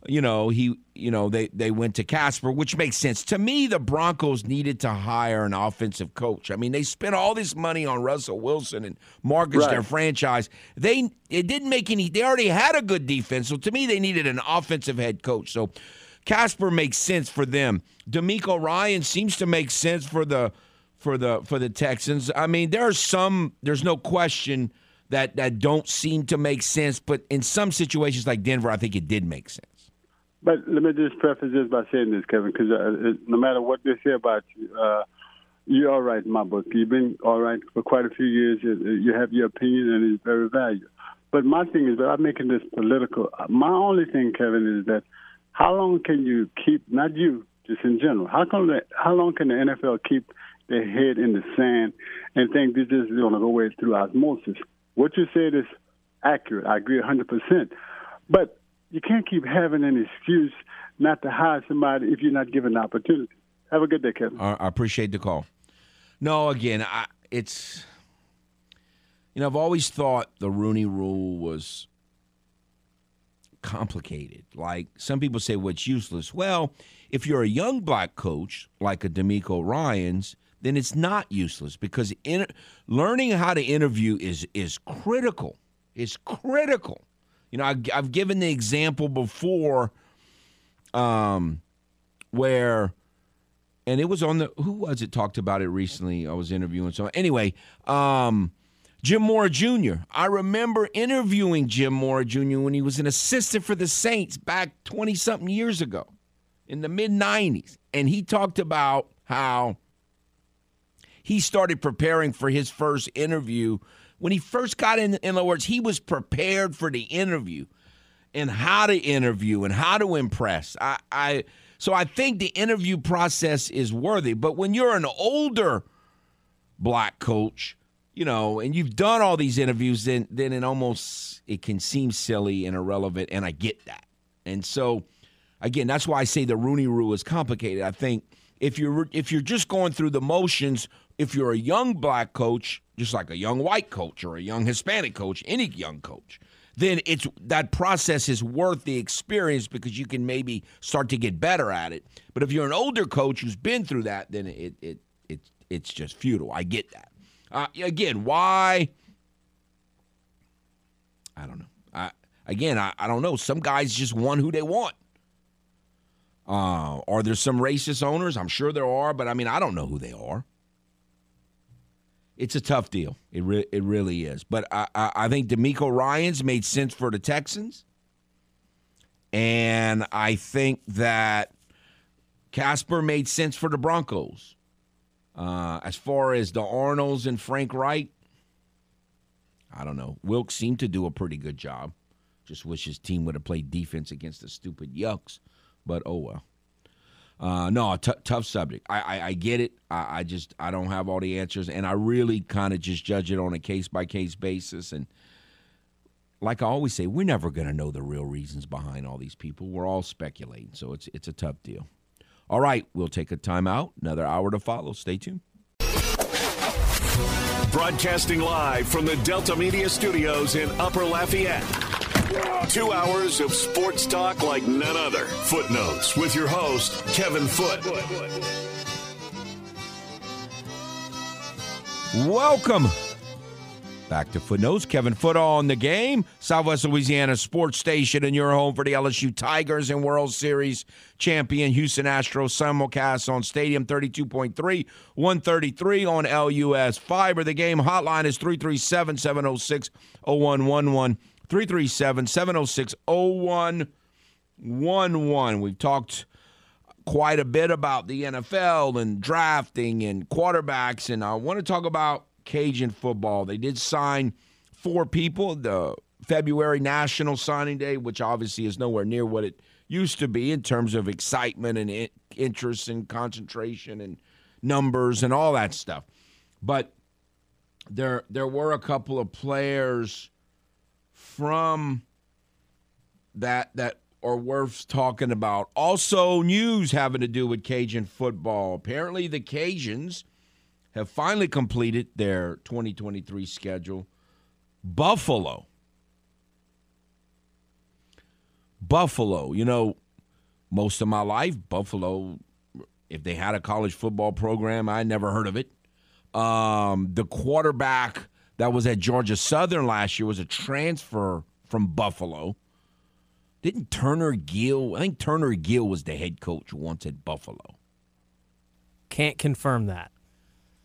you know, he, you know, they they went to Casper, which makes sense to me. The Broncos needed to hire an offensive coach. I mean, they spent all this money on Russell Wilson and mortgaged Right. their franchise. They it didn't make any. They already had a good defense, so to me, they needed an offensive head coach. So Casper makes sense for them. DeMeco Ryan seems to make sense for the for the for the Texans. I mean, there are some. There's no question that that don't seem to make sense, but in some situations like Denver, I think it did make sense. But let me just preface this by saying this, Kevin, because uh, no matter what they say about you, uh, you're all right in my book. You've been all right for quite a few years. You, have your opinion, and it's very valuable. But my thing is that I'm making this political. My only thing, Kevin, is that how long can you keep, not you, just in general, how, come the, how long can the NFL keep their head in the sand and think this is going to go away through osmosis? What you said is accurate. I agree 100%. But you can't keep having an excuse not to hire somebody if you're not given the opportunity. Have a good day, Kevin. I appreciate the call. No, again, I, it's you know I've always thought the Rooney Rule was complicated. Like some people say, well, it's useless. Well, if you're a young black coach like a DeMeco Ryans, then it's not useless because in, learning how to interview is is critical. It's critical. You know, I, I've given the example before, um, where and it was on the who was it talked about it recently? I was interviewing so anyway um jim mora jr i remember interviewing jim mora jr when he was an assistant for the saints back 20 something years ago in the mid 90s and he talked about how he started preparing for his first interview when he first got in in other words he was prepared for the interview and how to interview and how to impress. I, I so I think the interview process is worthy. But when you're an older black coach, you know, and you've done all these interviews, then then it almost it can seem silly and irrelevant, and I get that. And so again, that's why I say the Rooney Rule is complicated. I think if you're if you're just going through the motions, if you're a young black coach, just like a young white coach or a young Hispanic coach, any young coach, then it's that process is worth the experience because you can maybe start to get better at it. But if you're an older coach who's been through that, then it it it it's just futile. I get that. Uh, again, why? I don't know. I again, I, I don't know. Some guys just want who they want. Uh, are there some racist owners? I'm sure there are, but I mean, I don't know who they are. It's a tough deal. It re- it really is. But I, I I think DeMeco Ryans made sense for the Texans, and I think that Casper made sense for the Broncos. Uh, as far as the Arnolds and Frank Wright, I don't know. Wilks seemed to do a pretty good job. Just wish his team would have played defense against the stupid Yucks, but oh well. Uh, no, tough subject. I, I, I get it. I, I just I don't have all the answers, and I really kind of just judge it on a case by case basis. And like I always say, we're never going to know the real reasons behind all these people. We're all speculating, so it's it's a tough deal. All right, we'll take a timeout. Another hour to follow. Stay tuned. Broadcasting live from the Delta Media Studios in Upper Lafayette. Two hours of sports talk like none other. Footnotes with your host, Kevin Foote. Welcome back to Footnotes. Kevin Foote on the game. Southwest Louisiana Sports Station and your home for the LSU Tigers and World Series champion Houston Astros simulcast on Stadium 32.3, 133 on LUS Fiber. The game hotline is 337 706 0111. 337 706 0111. We've talked quite a bit about the NFL and drafting and quarterbacks, and I want to talk about Cajun football. They did sign four people the February National Signing Day, which obviously is nowhere near what it used to be in terms of excitement and interest and concentration and numbers and all that stuff. But there there were a couple of players from that that are worth talking about. Also, news having to do with Cajun football. Apparently, the Cajuns have finally completed their 2023 schedule. Buffalo. Buffalo. You know, most of my life, Buffalo, if they had a college football program, I never heard of it. Um, the quarterback that was at Georgia Southern last year was a transfer from Buffalo. Didn't Turner Gill? I think Turner Gill was the head coach once at Buffalo. Can't confirm that.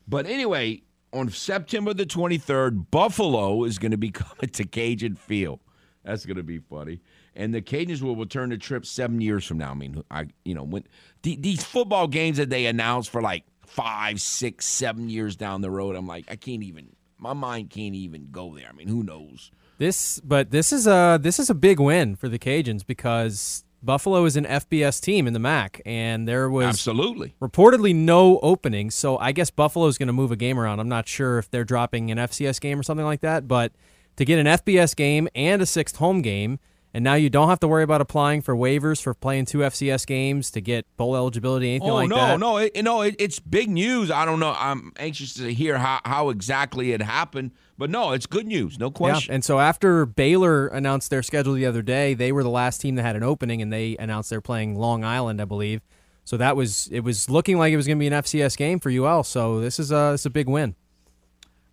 But anyway, on September the 23rd, Buffalo is going to be (laughs) coming to Cajun Field. That's going to be funny. And the Cajuns will return the trip seven years from now. I mean, I you know when the, these football games that they announce for like five, six, seven years down the road, I'm like, I can't even. My mind can't even go there. I mean, who knows? This, but this is a this is a big win for the Cajuns because Buffalo is an FBS team in the MAC, and there was absolutely reportedly no opening. So I guess Buffalo is going to move a game around. I'm not sure if they're dropping an FCS game or something like that, but to get an FBS game and a sixth home game, and now you don't have to worry about applying for waivers for playing two FCS games to get bowl eligibility, anything oh, like no, that. No, no, no, it, it's big news. I don't know. I'm anxious to hear how, how exactly it happened. But no, it's good news, no question. Yeah, and so after Baylor announced their schedule the other day, they were the last team that had an opening, and they announced they're playing Long Island, I believe. So that was it was looking like it was going to be an FCS game for UL. So this is a this is a big win.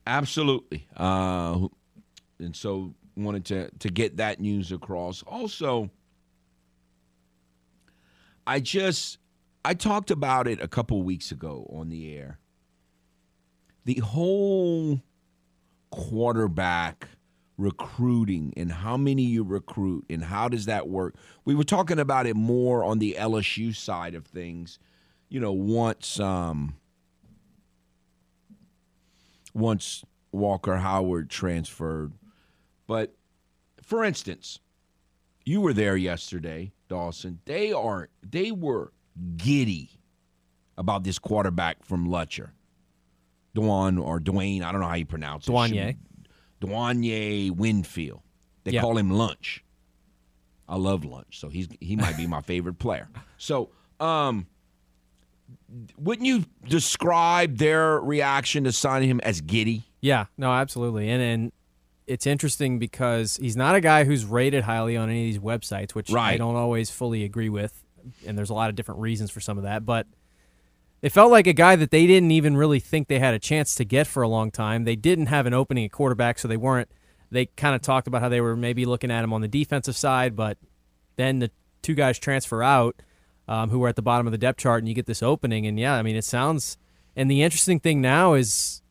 Absolutely, uh, and so wanted to to get that news across. Also, I just I talked about it a couple weeks ago on the air. The whole quarterback recruiting and how many you recruit and how does that work. We were talking about it more on the LSU side of things. You know, once um once Walker Howard transferred. But for instance, you were there yesterday, Dawson. They are they were giddy about this quarterback from Lutcher. Dwan or Dwayne, I don't know how you pronounce it. Dwanye. Dwanye Winfield. They Yeah. call him Lunch. I love Lunch, so he's he might be my favorite player. So, um, wouldn't you describe their reaction to signing him as giddy? Yeah, no, absolutely. And and it's interesting because he's not a guy who's rated highly on any of these websites, which I don't always fully agree with. And there's a lot of different reasons for some of that, but it felt like a guy that they didn't even really think they had a chance to get for a long time. They didn't have an opening at quarterback, so they weren't. They kind of talked about how they were maybe looking at him on the defensive side, but then the two guys transfer out um, who were at the bottom of the depth chart, and you get this opening. And yeah, I mean, it sounds. And the interesting thing now is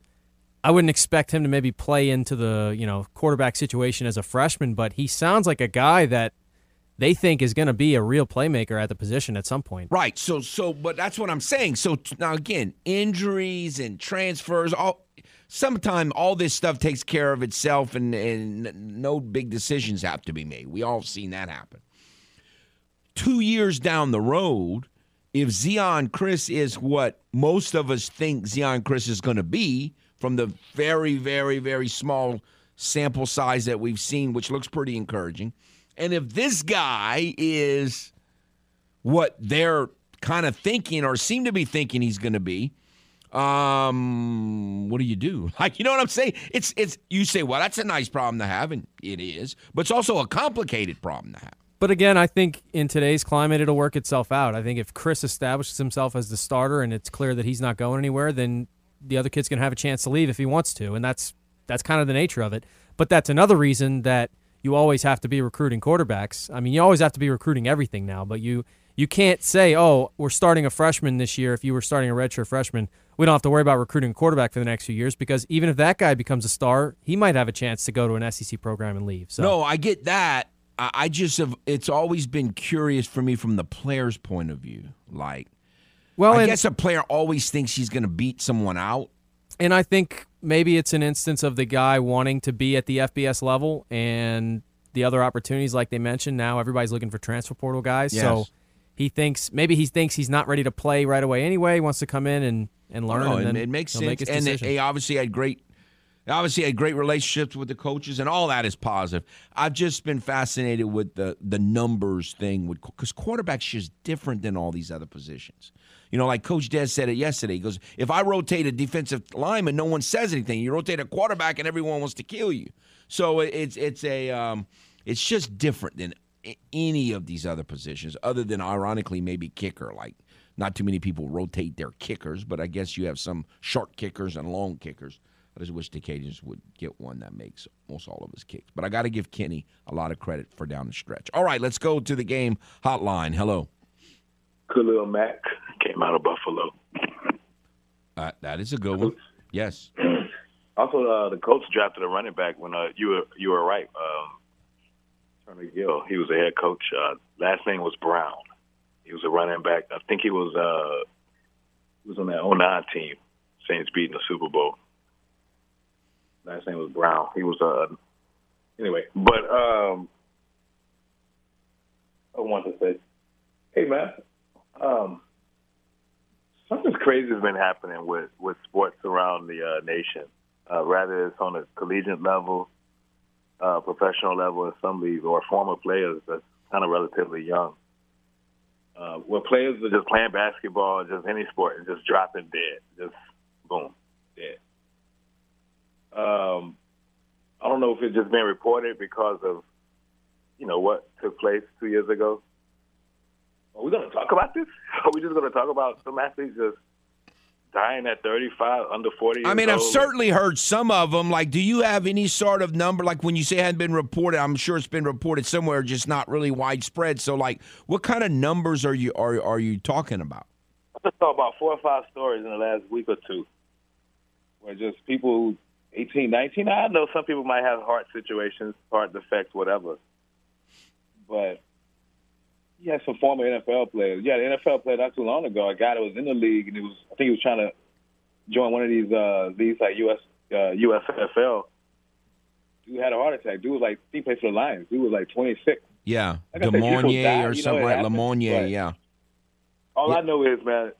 I wouldn't expect him to maybe play into the you know quarterback situation as a freshman, but he sounds like a guy that they think is going to be a real playmaker at the position at some point. Right. So so but that's what I'm saying. So now again, injuries and transfers all sometime all this stuff takes care of itself and and no big decisions have to be made. We all seen that happen. 2 years down the road, if Zeon Chriss is what most of us think Zeon Chriss is going to be from the very very very small sample size that we've seen, which looks pretty encouraging. And if this guy is what they're kind of thinking or seem to be thinking he's going to be, um, what do you do? (laughs) Like, you know what I'm saying? It's it's you say, well, that's a nice problem to have, and it is, but it's also a complicated problem to have. But again, I think in today's climate, it'll work itself out. I think if Chriss establishes himself as the starter and it's clear that he's not going anywhere, then the other kid's going to have a chance to leave if he wants to, and that's that's kind of the nature of it. But that's another reason that you always have to be recruiting quarterbacks. I mean, you always have to be recruiting everything now, but you you can't say, "Oh, we're starting a freshman this year." If you were starting a redshirt freshman, we don't have to worry about recruiting a quarterback for the next few years because even if that guy becomes a star, he might have a chance to go to an SEC program and leave. So No, I get that. I I just have. It's always been curious for me from the player's point of view. Like, well, I and, guess a player always thinks he's going to beat someone out. and I think maybe it's an instance of the guy wanting to be at the FBS level and the other opportunities, like they mentioned. Now everybody's looking for transfer portal guys, so he thinks maybe he thinks he's not ready to play right away anyway. He wants to come in and and learn. No, and it, makes sense. Make and decision. he obviously had great, obviously had great relationships with the coaches, and all that is positive. I've just been fascinated with the the numbers thing, with because quarterback's just different than all these other positions. You know, like Coach Des said it yesterday. He goes, "If I rotate a defensive lineman, no one says anything. You rotate a quarterback, and everyone wants to kill you." So it's it's a um, it's just different than any of these other positions, other than ironically maybe kicker. Like not too many people rotate their kickers, but I guess you have some short kickers and long kickers. I just wish the Cajuns would get one that makes most all of his kicks. But I got to give Kenny a lot of credit for down the stretch. All right, let's go to the game hotline. Hello. Khalil Mack came out of Buffalo. Uh, that is a good one. Yes. (clears throat) Also, uh, the coach drafted a running back when uh, you were you were right. Um, Turner Gill, he was a head coach. Uh, last name was Brown. He was a running back. I think he was uh, he was on that 09 team. Saints beating the Super Bowl. Last name was Brown. He was uh anyway. But um, I want to say, hey man, um, something crazy has been happening with with sports around the uh, nation. Uh, rather it's on a collegiate level, uh, professional level in some leagues, or former players that's kind of relatively young. Uh, where players are just playing basketball, just any sport, and just dropping dead, just boom, dead. Um, I don't know if it's just been reported because of, you know, what took place two years ago. Are we going to talk about this? (laughs) Are we just going to talk about some athletes just dying at 35, under 40 years I mean, I've old? certainly heard some of them. Like, do you have any sort of number? Like, when you say it hadn't been reported, I'm sure it's been reported somewhere, just not really widespread. So, like, what kind of numbers are you are are you talking about? I just saw about four or five stories in the last week or two where just people 18, 19. I know some people might have heart situations, heart defects, whatever. But had some former NFL players. Yeah, the NFL player not too long ago, a guy that was in the league and he was, I think he was trying to join one of these uh leagues like US uh, USFL. Dude had a heart attack. Dude was like he played for the Lions. Dude was like 26. Yeah, Like I said, people Lemonnier die, or you know, something like but- Yeah. All I know is, man,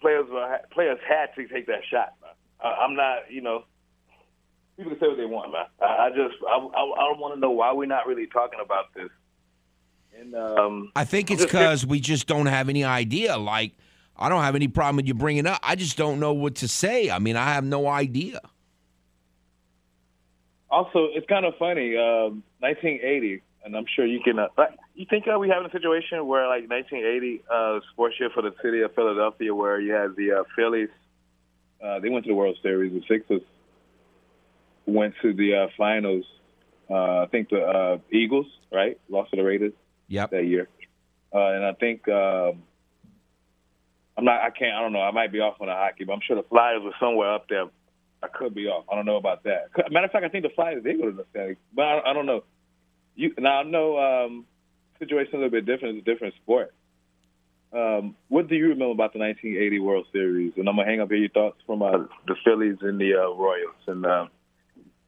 players were, players had to take that shot. Man. I, I'm not, you know, people can say what they want, man. I, I just, I, I, I want to know why we're not really talking about this. And um, I think it's because we just don't have any idea. Like, I don't have any problem with you bringing up. I just don't know what to say. I mean, I have no idea. Also, it's kind of funny. Um, 1980, and I'm sure you can. Uh, you think uh, we have a situation where, like 1980, uh, sports year for the city of Philadelphia, where you had the uh, Phillies. Uh, they went to the World Series. The Sixers went to the uh, finals. Uh, I think the uh, Eagles, right, lost to the Raiders Yep. that year. Uh, and I think um, I'm not. I can't. I don't know. I might be off on the hockey, but I'm sure the Flyers were somewhere up there. I could be off. I don't know about that. Matter of fact, I think the Flyers did go to the Stanley, but I, I don't know. You now I know um, situation a little bit different. It's a different sport. Um, what do you remember about the 1980 World Series? And I'm gonna hang up here your thoughts from uh, the Phillies and the uh, Royals. And uh,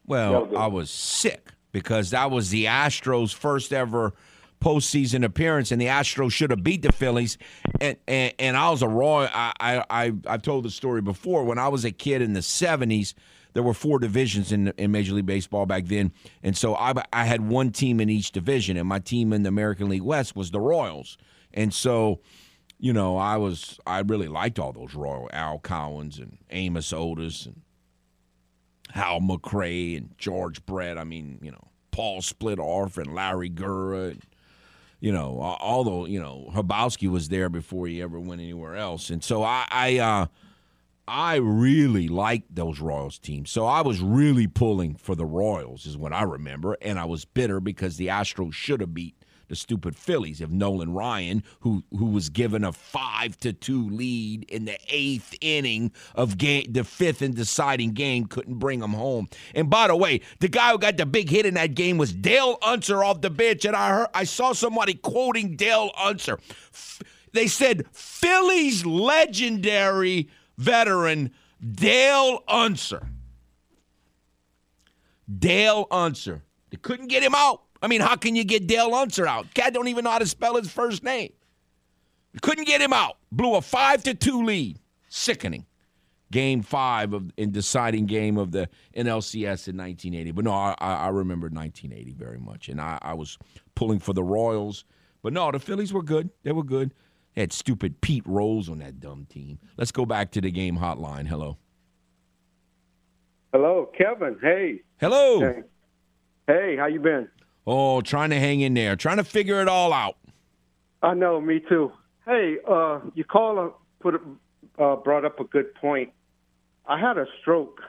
Well, Yeah, I was sick because that was the Astros' first ever postseason appearance, and the Astros should have beat the Phillies. And and, and I was a Roy. I, I I've told the story before. When I was a kid in the '70s, there were four divisions in in Major League Baseball back then, and so I I had one team in each division, and my team in the American League West was the Royals, and so. You know, I was I really liked all those Royal Al Cowens and Amos Otis and Hal McRae and George Brett. I mean, you know, Paul Splittorff and Larry Gura and you know, although you know Hrabosky was there before he ever went anywhere else, and so I, I, uh, I really liked those Royals teams. So I was really pulling for the Royals, is what I remember, and I was bitter because the Astros should have beat the stupid Phillies if Nolan Ryan, who who was given a five to two lead in the eighth inning of game, the fifth and deciding game, couldn't bring them home. And by the way, the guy who got the big hit in that game was Dale Unser off the bench, and I heard I saw somebody quoting Dale Unser. They said Phillies legendary veteran Dale Unser. Dale Unser. They couldn't get him out. I mean, how can you get Dale Unser out? Cat don't even know how to spell his first name. Couldn't get him out. Blew a five to two lead. Sickening. Game five of in deciding game of the NLCS in 1980. But no, I, I remember 1980 very much, and I, I was pulling for the Royals. But no, the Phillies were good. They were good. They had stupid Pete Rose on that dumb team. Let's go back to the game hotline. Hello. Hello, Kevin. Hey. Hello. Hey, hey how you been? Oh, trying to hang in there, trying to figure it all out. I know, me too. Hey, uh, your caller put uh, brought up a good point. I had a stroke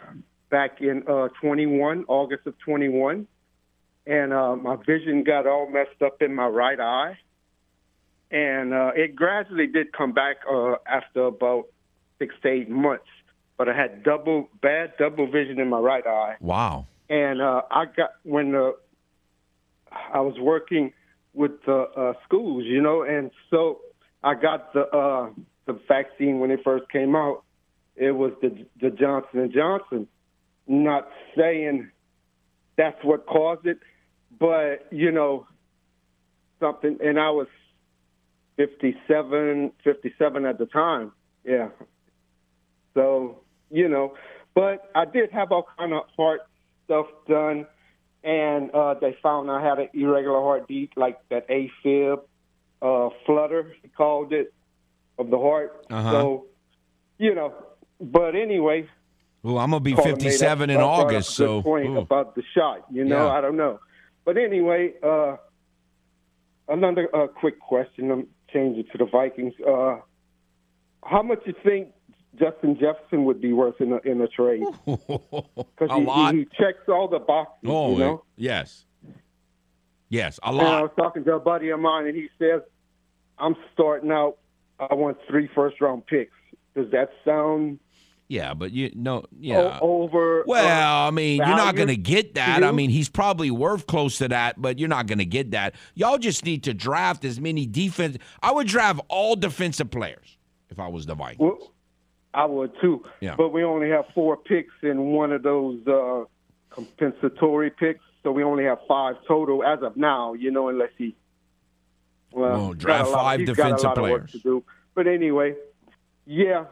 back in uh, 21, August of 21, and uh, my vision got all messed up in my right eye, and uh, it gradually did come back uh, after about six to eight months. But I had double bad double vision in my right eye. Wow. And uh, I got when the I was working with the uh, schools, you know, and so I got the uh, the vaccine when it first came out. It was the the Johnson and Johnson. Not saying that's what caused it, but you know something. And I was 57, 57 at the time. Yeah. So you know, but I did have all kind of heart stuff done and uh, they found I had an irregular heartbeat, like that AFib uh, flutter, he called it, of the heart. Uh-huh. So, you know, but anyway. Well, I'm gonna be 57 in a- brought up a August, so point ooh. about the shot. You know, Yeah. I don't know, but anyway, uh, another uh, quick question. I'm changing to the Vikings. Uh, how much you think Justin Jefferson would be worth in a, in a trade? (laughs) Because he, he, he checks all the boxes. Oh, you know. yes, yes, a And I was talking to a buddy of mine, and he says, "I'm starting out. I want three first round picks. Does that sound Yeah, but you know, yeah. o- over? Well, uh, I mean, you're not going to get to that. I mean, he's probably worth close to that, but you're not going to get that. Y'all just need to draft as many defense. I would draft all defensive players if I was the Vikings. Well, I would too. Yeah. But we only have four picks in one of those uh, compensatory picks, so we only have five total as of now. You know, unless he well he's draft lot- five defensive got a lot Of work players. But anyway, yeah.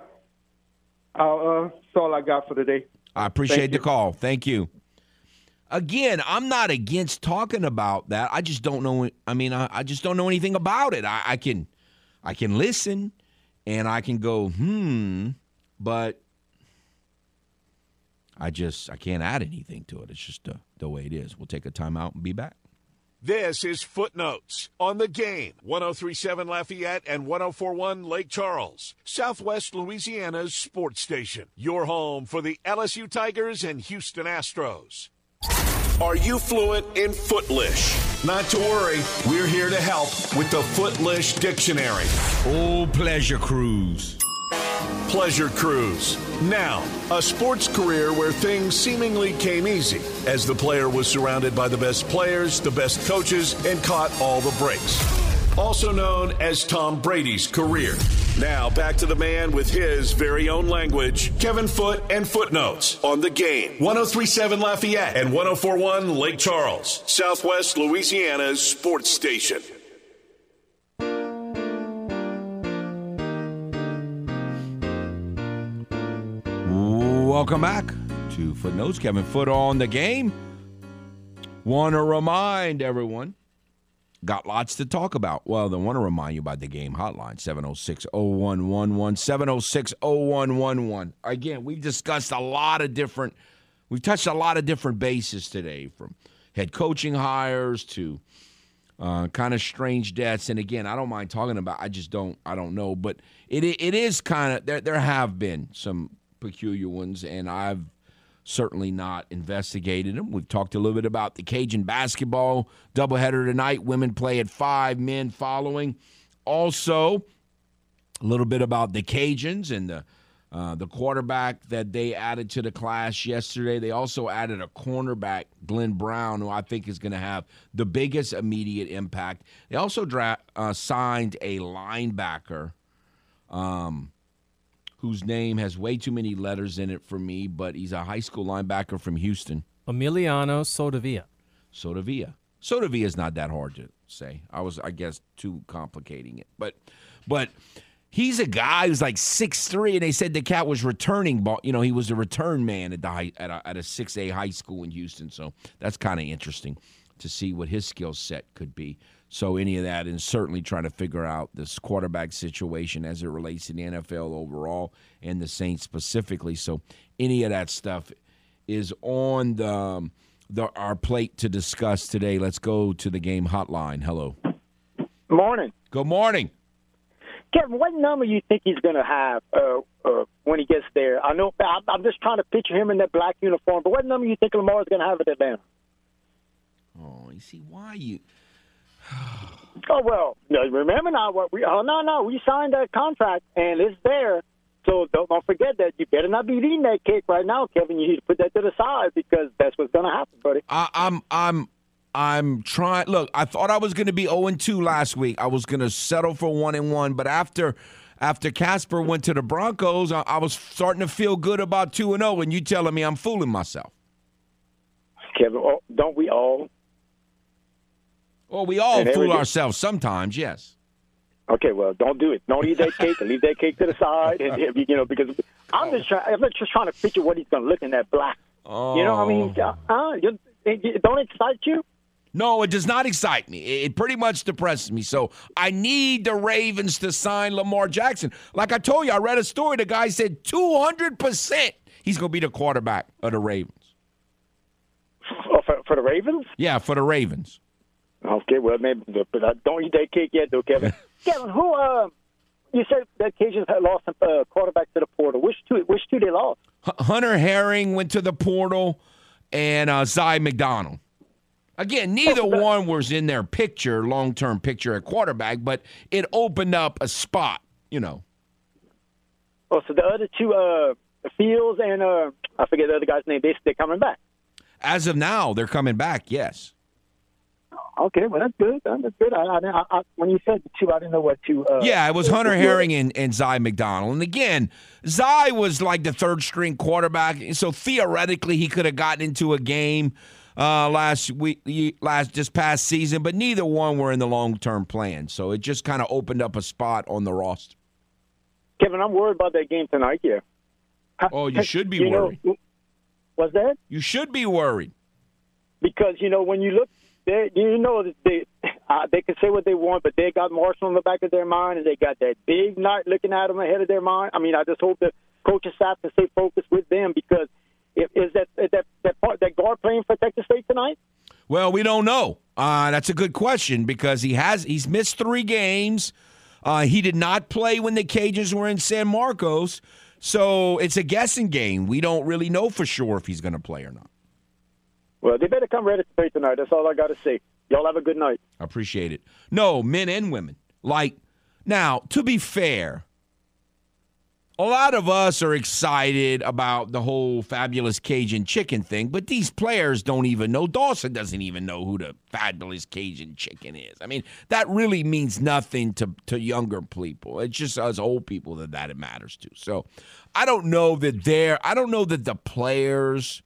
Uh, that's all I got for today. I appreciate Thank the you. call. Thank you. Again, I'm not against talking about that. I just don't know. I mean, I, I just don't know anything about it. I, I can, I can listen, and I can go, hmm, but I just I can't add anything to it. It's just the, the way it is. We'll take a timeout and be back. This is Footnotes on the game. 1037 Lafayette and 1041 Lake Charles, Southwest Louisiana's sports station. Your home for the LSU Tigers and Houston Astros. Are you fluent in Footlish? Not to worry, we're here to help with the Footlish Dictionary. Oh, pleasure cruise. Pleasure Cruise. Now, a sports career where things seemingly came easy as the player was surrounded by the best players, the best coaches, and caught all the breaks. Also known as Tom Brady's career. Now, back to the man with his very own language, Kevin Foote and Footnotes on the game. 1037 Lafayette and 1041 Lake Charles, Southwest Louisiana's sports station. Welcome back to Footnotes. Kevin Foote on the game. Want to remind everyone, got lots to talk about. Well, then want to remind you about the game hotline 706 0111. 706 0111. Again, we've discussed a lot of different, we've touched a lot of different bases today from head coaching hires to uh, kind of strange deaths. And again, I don't mind talking about. I just don't. I don't know. But it it is kind of there. There have been some peculiar ones, and I've certainly not investigated them. We've talked a little bit about the Cajun basketball doubleheader tonight. Women play at five, men following. Also, a little bit about the Cajuns and the uh, the quarterback that they added to the class yesterday. They also added a cornerback, Glenn Brown, who I think is going to have the biggest immediate impact. They also dra- uh, signed a linebacker um, whose name has way too many letters in it for me, but he's a high school linebacker from Houston. Emiliano Sodavia. Sodavia. Sodavia is not that hard to say. I was, I guess, too complicating it. But, but he's a guy who's like six three, and they said the cat was returning ball. You know, he was a return man at the high, at a, at a six A high school in Houston. So that's kind of interesting to see what his skill set could be. So any of that, and certainly trying to figure out this quarterback situation as it relates to the NFL overall and the Saints specifically. So any of that stuff is on the, um, the our plate to discuss today. Let's go to the game hotline. Hello. Morning. Good morning. Kevin, what number you think he's going to have uh, uh, when he gets there? I know I'm, I'm just trying to picture him in that black uniform, but what number you think Lamar's going to have at Atlanta? Oh, you see why you. Oh well, remember now what we? Oh no, no, we signed that contract and it's there. So don't, don't forget that you better not be eating that cake right now, Kevin. You need to put that to the side because that's what's going to happen, buddy. I, I'm I'm I'm trying. Look, I thought I was going to be 0 2 last week. I was going to settle for one and one, but after after Casper went to the Broncos, I, I was starting to feel good about two and zero. And you telling me I'm fooling myself? Kevin, oh, don't we all? Well, we all fool ourselves sometimes. Yes. Okay, well, don't do it. Don't eat that cake and leave that cake to the side. (laughs) And, you know, because I'm just trying. I'm just trying to picture what he's going to look in that black. Oh. You know, what I mean, uh, uh, you- it- don't excite you? No, it does not excite me. It it pretty much depresses me. So I need the Ravens to sign Lamar Jackson. Like I told you, I read a story. The guy said 200% he's going to be the quarterback of the Ravens. Oh, for, for the Ravens? Yeah, for the Ravens. Okay, well, maybe, but uh, don't eat that cake yet, though, Kevin. (laughs) Kevin, who? Uh, you said that Cajuns had lost a uh, quarterback to the portal. Which two? Which two they lost? Hunter Herring went to the portal and uh, Zy McDonald. Again, neither one was in their picture, long term picture at quarterback, but it opened up a spot, you know. Oh, so the other two, uh, Fields and uh, I forget the other guy's name. They they're coming back. As of now, they're coming back, yes. Okay, well that's good. That's good. I, I, I, when you said the two, I didn't know what two. Uh, Yeah, it was Hunter Herring and, and Zy McDonald. And again, Zy was like the third string quarterback, so theoretically he could have gotten into a game uh, last week, last just past season, but neither one were in the long term plan. So it just kind of opened up a spot on the roster. Kevin, I'm worried about that game tonight. Yeah. Oh, you should be You know, worried. What's that? You should be worried. Because you know when you look, they you know they uh, they can say what they want, but they got Marshall in the back of their mind, and they got that big night looking at them ahead of their mind. I mean, I just hope the coaching staff can stay focused with them because if, is that is that that part that guard playing for Texas State tonight? Well, we don't know. Uh, that's a good question because he has he's missed three games. Uh, he did not play when the Cajuns were in San Marcos, so it's a guessing game. We don't really know for sure if he's going to play or not. Well, they better come ready to play tonight. That's all I got to say. Y'all have a good night. I appreciate it. No, men and women. Like now, to be fair, a lot of us are excited about the whole fabulous Cajun chicken thing, but these players don't even know. Dawson doesn't even know who the fabulous Cajun chicken is. I mean, that really means nothing to, to younger people. It's just us old people that, that it matters to. So I don't know that they're, I don't know that the players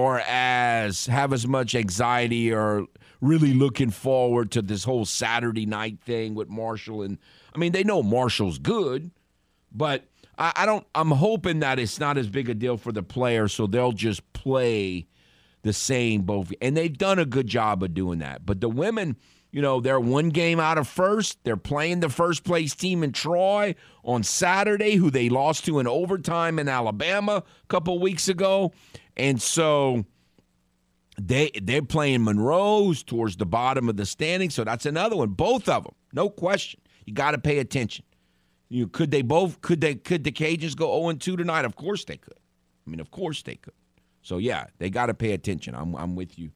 or as have as much anxiety or really looking forward to this whole Saturday night thing with Marshall and I mean they know Marshall's good, but I, I don't. I'm hoping that it's not as big a deal for the players, so they'll just play the same both. And they've done a good job of doing that. But the women, you know, they're one game out of first. They're playing the first place team in Troy on Saturday, who they lost to in overtime in Alabama a couple weeks ago, and so they they're playing Monroe's towards the bottom of the standing. So that's another one. Both of them, no question. You got to pay attention. You could they both could they could the Cajuns go 0 2 tonight? Of course they could. I mean, of course they could. So yeah, they got to pay attention. I'm I'm with you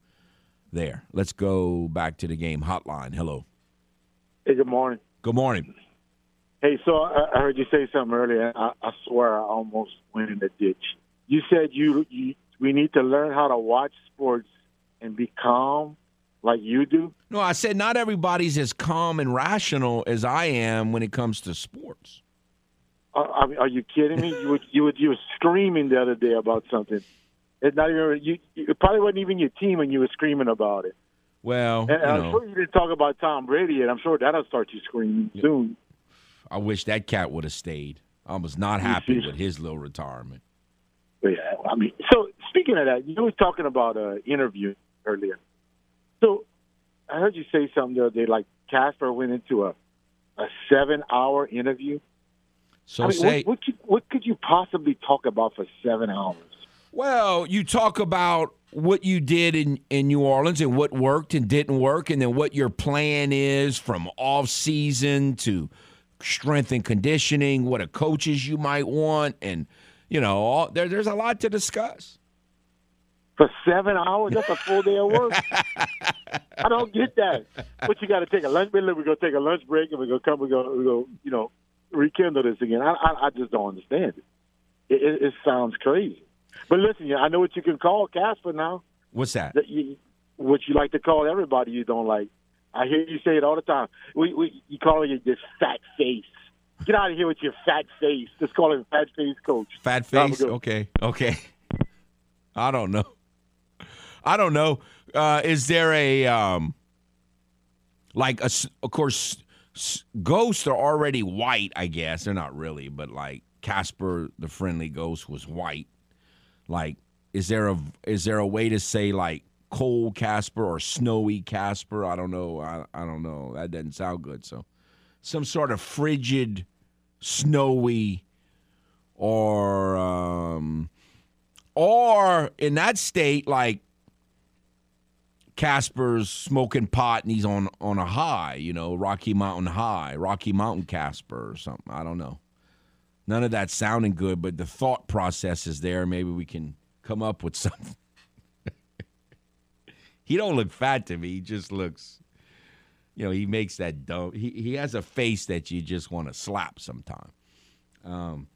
there. Let's go back to the game hotline. Hello. Hey, good morning. Good morning. Hey, so I, I heard you say something earlier. I, I swear I almost went in the ditch. You said you, you we need to learn how to watch sports and be calm like you do. No, I said not everybody's as calm and rational as I am when it comes to sports. Uh, mean, are you kidding me? you were, you you were screaming the other day about something. It's not even you. It probably wasn't even your team, and you were screaming about it. Well, And you I'm know, sure you didn't talk about Tom Brady, and I'm sure that'll start you screaming soon. I wish that cat would have stayed. I was not happy with his little retirement. Yeah, I mean, so speaking of that, you were talking about uh, interview earlier. So I heard you say something the other day, like Casper went into a a seven hour interview. So I mean, say what, what, could, what could you possibly talk about for seven hours? Well, you talk about what you did in, in New Orleans and what worked and didn't work, and then what your plan is from off season to strength and conditioning, what a coaches you might want, and you know, all, there, there's a lot to discuss. For seven hours, that's a full day of work. (laughs) I don't get that. But you got to take a lunch break. We're gonna take a lunch break, and we're gonna come. We're gonna, we're gonna you know, rekindle this again. I, I, I just don't understand it. It, it. it sounds crazy. But listen, I know what you can call Casper now. What's that? That you, what you like to call everybody you don't like. I hear you say it all the time. We, we you call it this fat face. Get out of here with your fat face. Just call him fat face coach. Fat face? Okay, okay. (laughs) I don't know. I don't know. Uh, is there a um, like a of course ghosts are already white? I guess they're not really, but like Casper the friendly ghost was white. Like, is there a is there a way to say like cold Casper or snowy Casper? I don't know. I I don't know. That doesn't sound good. So, some sort of frigid, snowy, or um, or in that state like Casper's smoking pot and he's on on a high, you know, Rocky Mountain High, Rocky Mountain Casper or something. I don't know. None of that sounding good, but the thought process is there. Maybe we can come up with (laughs) something. he don't look fat to me. He just looks, you know, he makes that dumb. He he has a face that you just want to slap sometime. Um,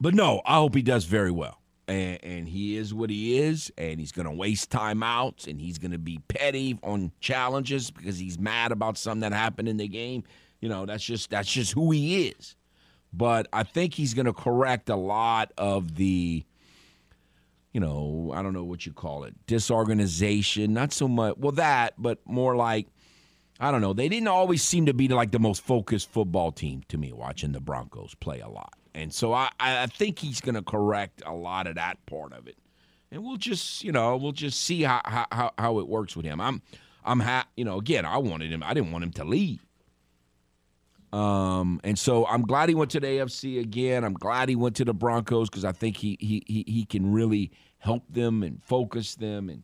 but no, I hope he does very well. And, and he is what he is, and he's going to waste timeouts, and he's going to be petty on challenges because he's mad about something that happened in the game. You know, that's just that's just who he is. But I think he's going to correct a lot of the, you know, I don't know what you call it, disorganization. Not so much, well, that, but more like, I don't know. They didn't always seem to be like the most focused football team to me watching the Broncos play a lot. And so I, I think he's going to correct a lot of that part of it. And we'll just, you know, we'll just see how, how, how it works with him. I'm, I'm ha- you know, again, I wanted him, I didn't want him to leave. Um, and so I'm glad he went to the AFC again. I'm glad he went to the Broncos because I think he, he he he can really help them and focus them and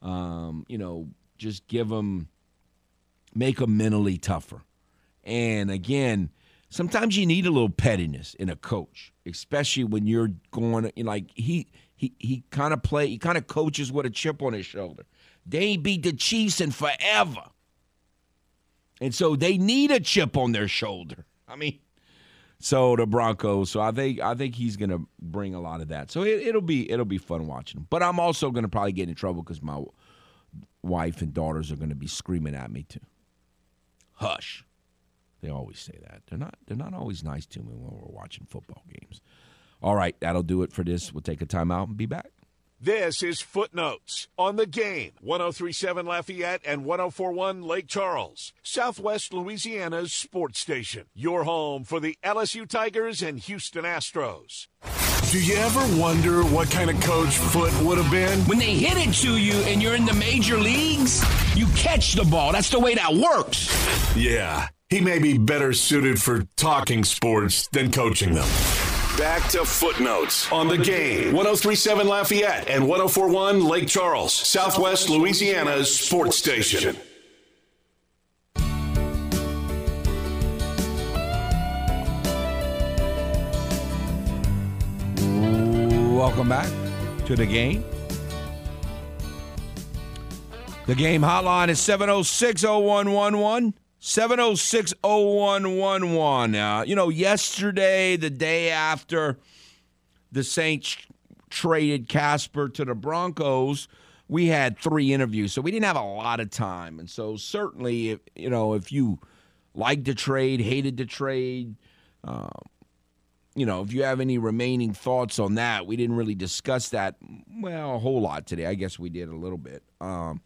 um, you know just give them make them mentally tougher. And again, sometimes you need a little pettiness in a coach, especially when you're going you know, like he he he kind of play he kind of coaches with a chip on his shoulder. They ain't beat the Chiefs in forever. And so they need a chip on their shoulder. I mean, so the Broncos. So I think I think he's to bring a lot of that. So it, it'll be it'll be fun watching. But I'm also to probably get in trouble because my wife and daughters are to be screaming at me too. Hush. They always say that. They're not they're not always nice to me when we're watching football games. All right, that'll do it for this. We'll take a timeout and be back. This is Footnotes on the game 1037 Lafayette and 1041 Lake Charles, Southwest Louisiana's sports station. Your home for the LSU Tigers and Houston Astros. Do you ever wonder what kind of coach Foote would have been? When they hit it to you and you're in the major leagues, you catch the ball. That's the way that works. Yeah, he may be better suited for talking sports than coaching them. Back to footnotes on the game. 1037 Lafayette and 1041 Lake Charles, Southwest Louisiana's sports station. Welcome back to the game. The game hotline is 706 0111. 706 0111. Uh, you know, yesterday, the day after the Saints traded Casper to the Broncos, we had three interviews. So we didn't have a lot of time. And so, certainly, if, you know, if you liked the trade, hated the trade, um, you know, if you have any remaining thoughts on that, we didn't really discuss that, well, a whole lot today. I guess we did a little bit. Um,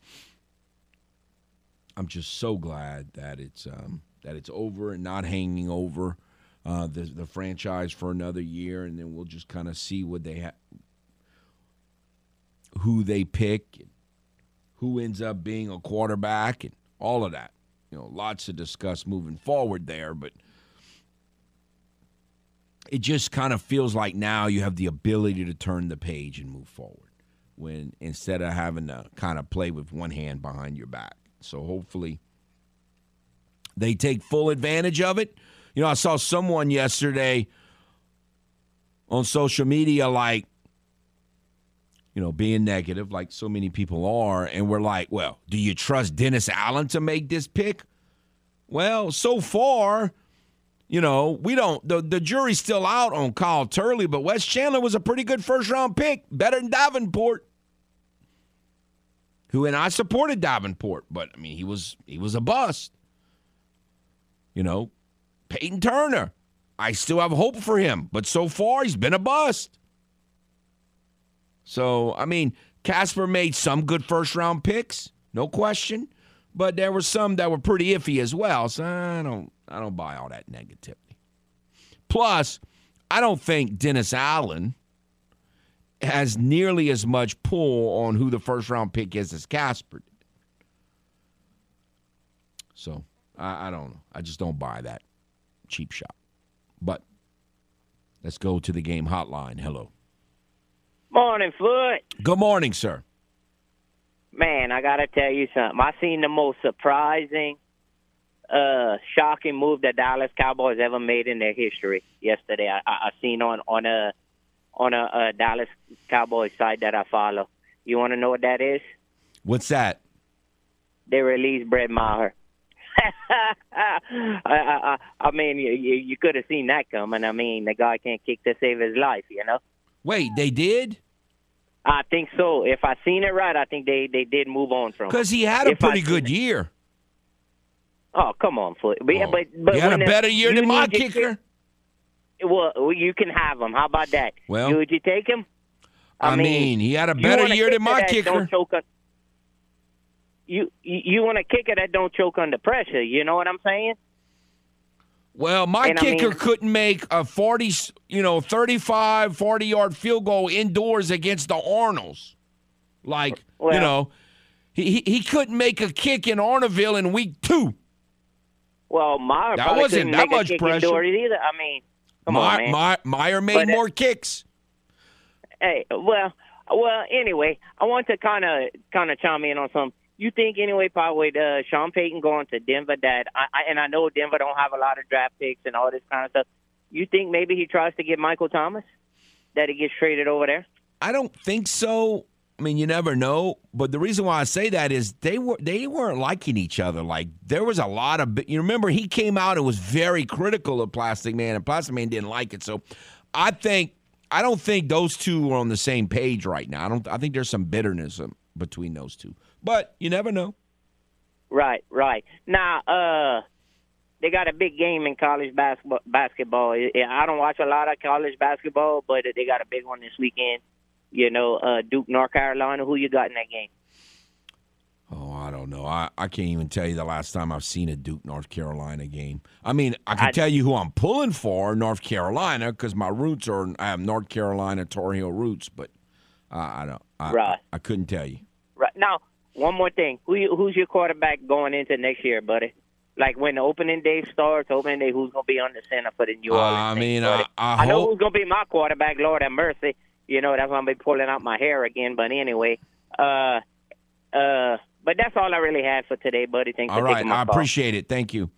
I'm just so glad that it's um, that it's over and not hanging over uh, the the franchise for another year, and then we'll just kind of see what they have, who they pick, who ends up being a quarterback, and all of that. You know, lots to discuss moving forward there, but it just kind of feels like now you have the ability to turn the page and move forward when instead of having to kind of play with one hand behind your back. So hopefully they take full advantage of it. You know, I saw someone yesterday on social media like you know, being negative like so many people are and we're like, "Well, do you trust Dennis Allen to make this pick?" Well, so far, you know, we don't the, the jury's still out on Kyle Turley, but Wes Chandler was a pretty good first round pick, better than Davenport who and I supported Davenport, but I mean he was he was a bust. You know, Peyton Turner, I still have hope for him, but so far he's been a bust. So I mean, Casper made some good first round picks, no question, but there were some that were pretty iffy as well. So I don't I don't buy all that negativity. Plus, I don't think Dennis Allen has nearly as much pull on who the first round pick is as Casper did. So I, I don't know. I just don't buy that cheap shot. But let's go to the game hotline. Hello. Morning, Foote. Good morning, sir. Man, I got to tell you something. I seen the most surprising, uh, shocking move that Dallas Cowboys ever made in their history yesterday. I, I, I seen on on a on a, a Dallas Cowboys site that I follow. You want to know what that is? What's that? They released Brett Maher. (laughs) I, I, I mean, you, you could have seen that coming. I mean, the guy can't kick to save his life, you know. Wait, they did? I think so. If I seen it right, I think they they did move on from. Because he had a pretty good year. Oh come on, Foote. But, oh, but, but he had a better year than my kicker. kick- well, you can have him. How about that? Well- would you take him? I mean, he had a better year than my kicker. Don't choke on, you you, you want a kicker that don't choke under pressure. You know what I'm saying? Well, my And I kicker mean- couldn't make a 40, you know, 35, 40 yard field goal indoors against the Arnolds. Like, you know, he, he he couldn't make a kick in Arnaville in week two. Well, my That wasn't that much pressure. either. I mean, come on, man. My, Maher made But, uh, more kicks. Hey, well, well. Anyway, I want to kind of kind of chime in on some. You think anyway, probably uh, Sean Payton going to Denver, that I, I and I know Denver don't have a lot of draft picks and all this kind of stuff. You think maybe he tries to get Michael Thomas, that he gets traded over there? I don't think so. I mean, you never know. But the reason why I say that is they were they weren't liking each other. Like there was a lot of you remember he came out and was very critical of Plastic Man, and Plastic Man didn't like it. So I think I don't think those two are on the same page right now. I don't. I think there's some bitterness between those two. But you never know. Right, right. Now, uh, they got a big game in college basketball. Basketball. I don't watch a lot of college basketball, but they got a big one this weekend. You know, uh, Duke, North Carolina. Who you got in that game? Oh, I don't know. I, I can't even tell you the last time I've seen a Duke North Carolina game. I mean, I can I- tell you who I'm pulling for, North Carolina, because my roots are I have North Carolina Tar Heel roots, but uh, I don't. I, Right. I couldn't tell you. Right now, one more thing. Who you, who's your quarterback going into next year, buddy? Like when the opening day starts, opening day, who's gonna be on the center for the New Uh, Orleans? I mean? I- I know hope- who's gonna be my quarterback. Lord have mercy. You know that's why I'm be pulling out my hair again. But anyway, uh, uh, but that's all I really had for today, buddy. Thanks All for right, I call. appreciate it. Thank you.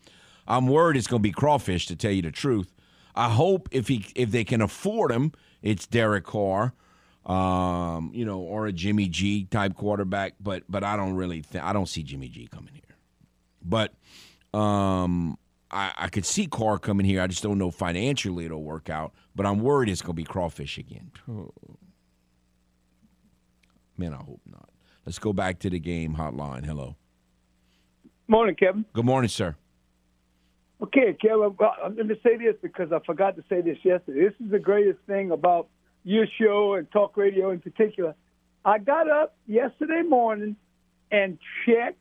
I'm worried it's going to be crawfish, to tell you the truth. I hope if he if they can afford him, it's Derek Carr, um, you know, or a Jimmy G type quarterback. But but I don't really think I don't see Jimmy G coming here. But um, I, I could see Carr coming here. I just don't know financially it'll work out. But I'm worried it's going to be crawfish again. Hmm. Man, I hope not. Let's go back to the game hotline. Hello. Morning, Kevin. Good morning, sir. Okay, Kevin. Well, I'm going to say this because I forgot to say this yesterday. This is the greatest thing about your show and talk radio in particular. I got up yesterday morning and checked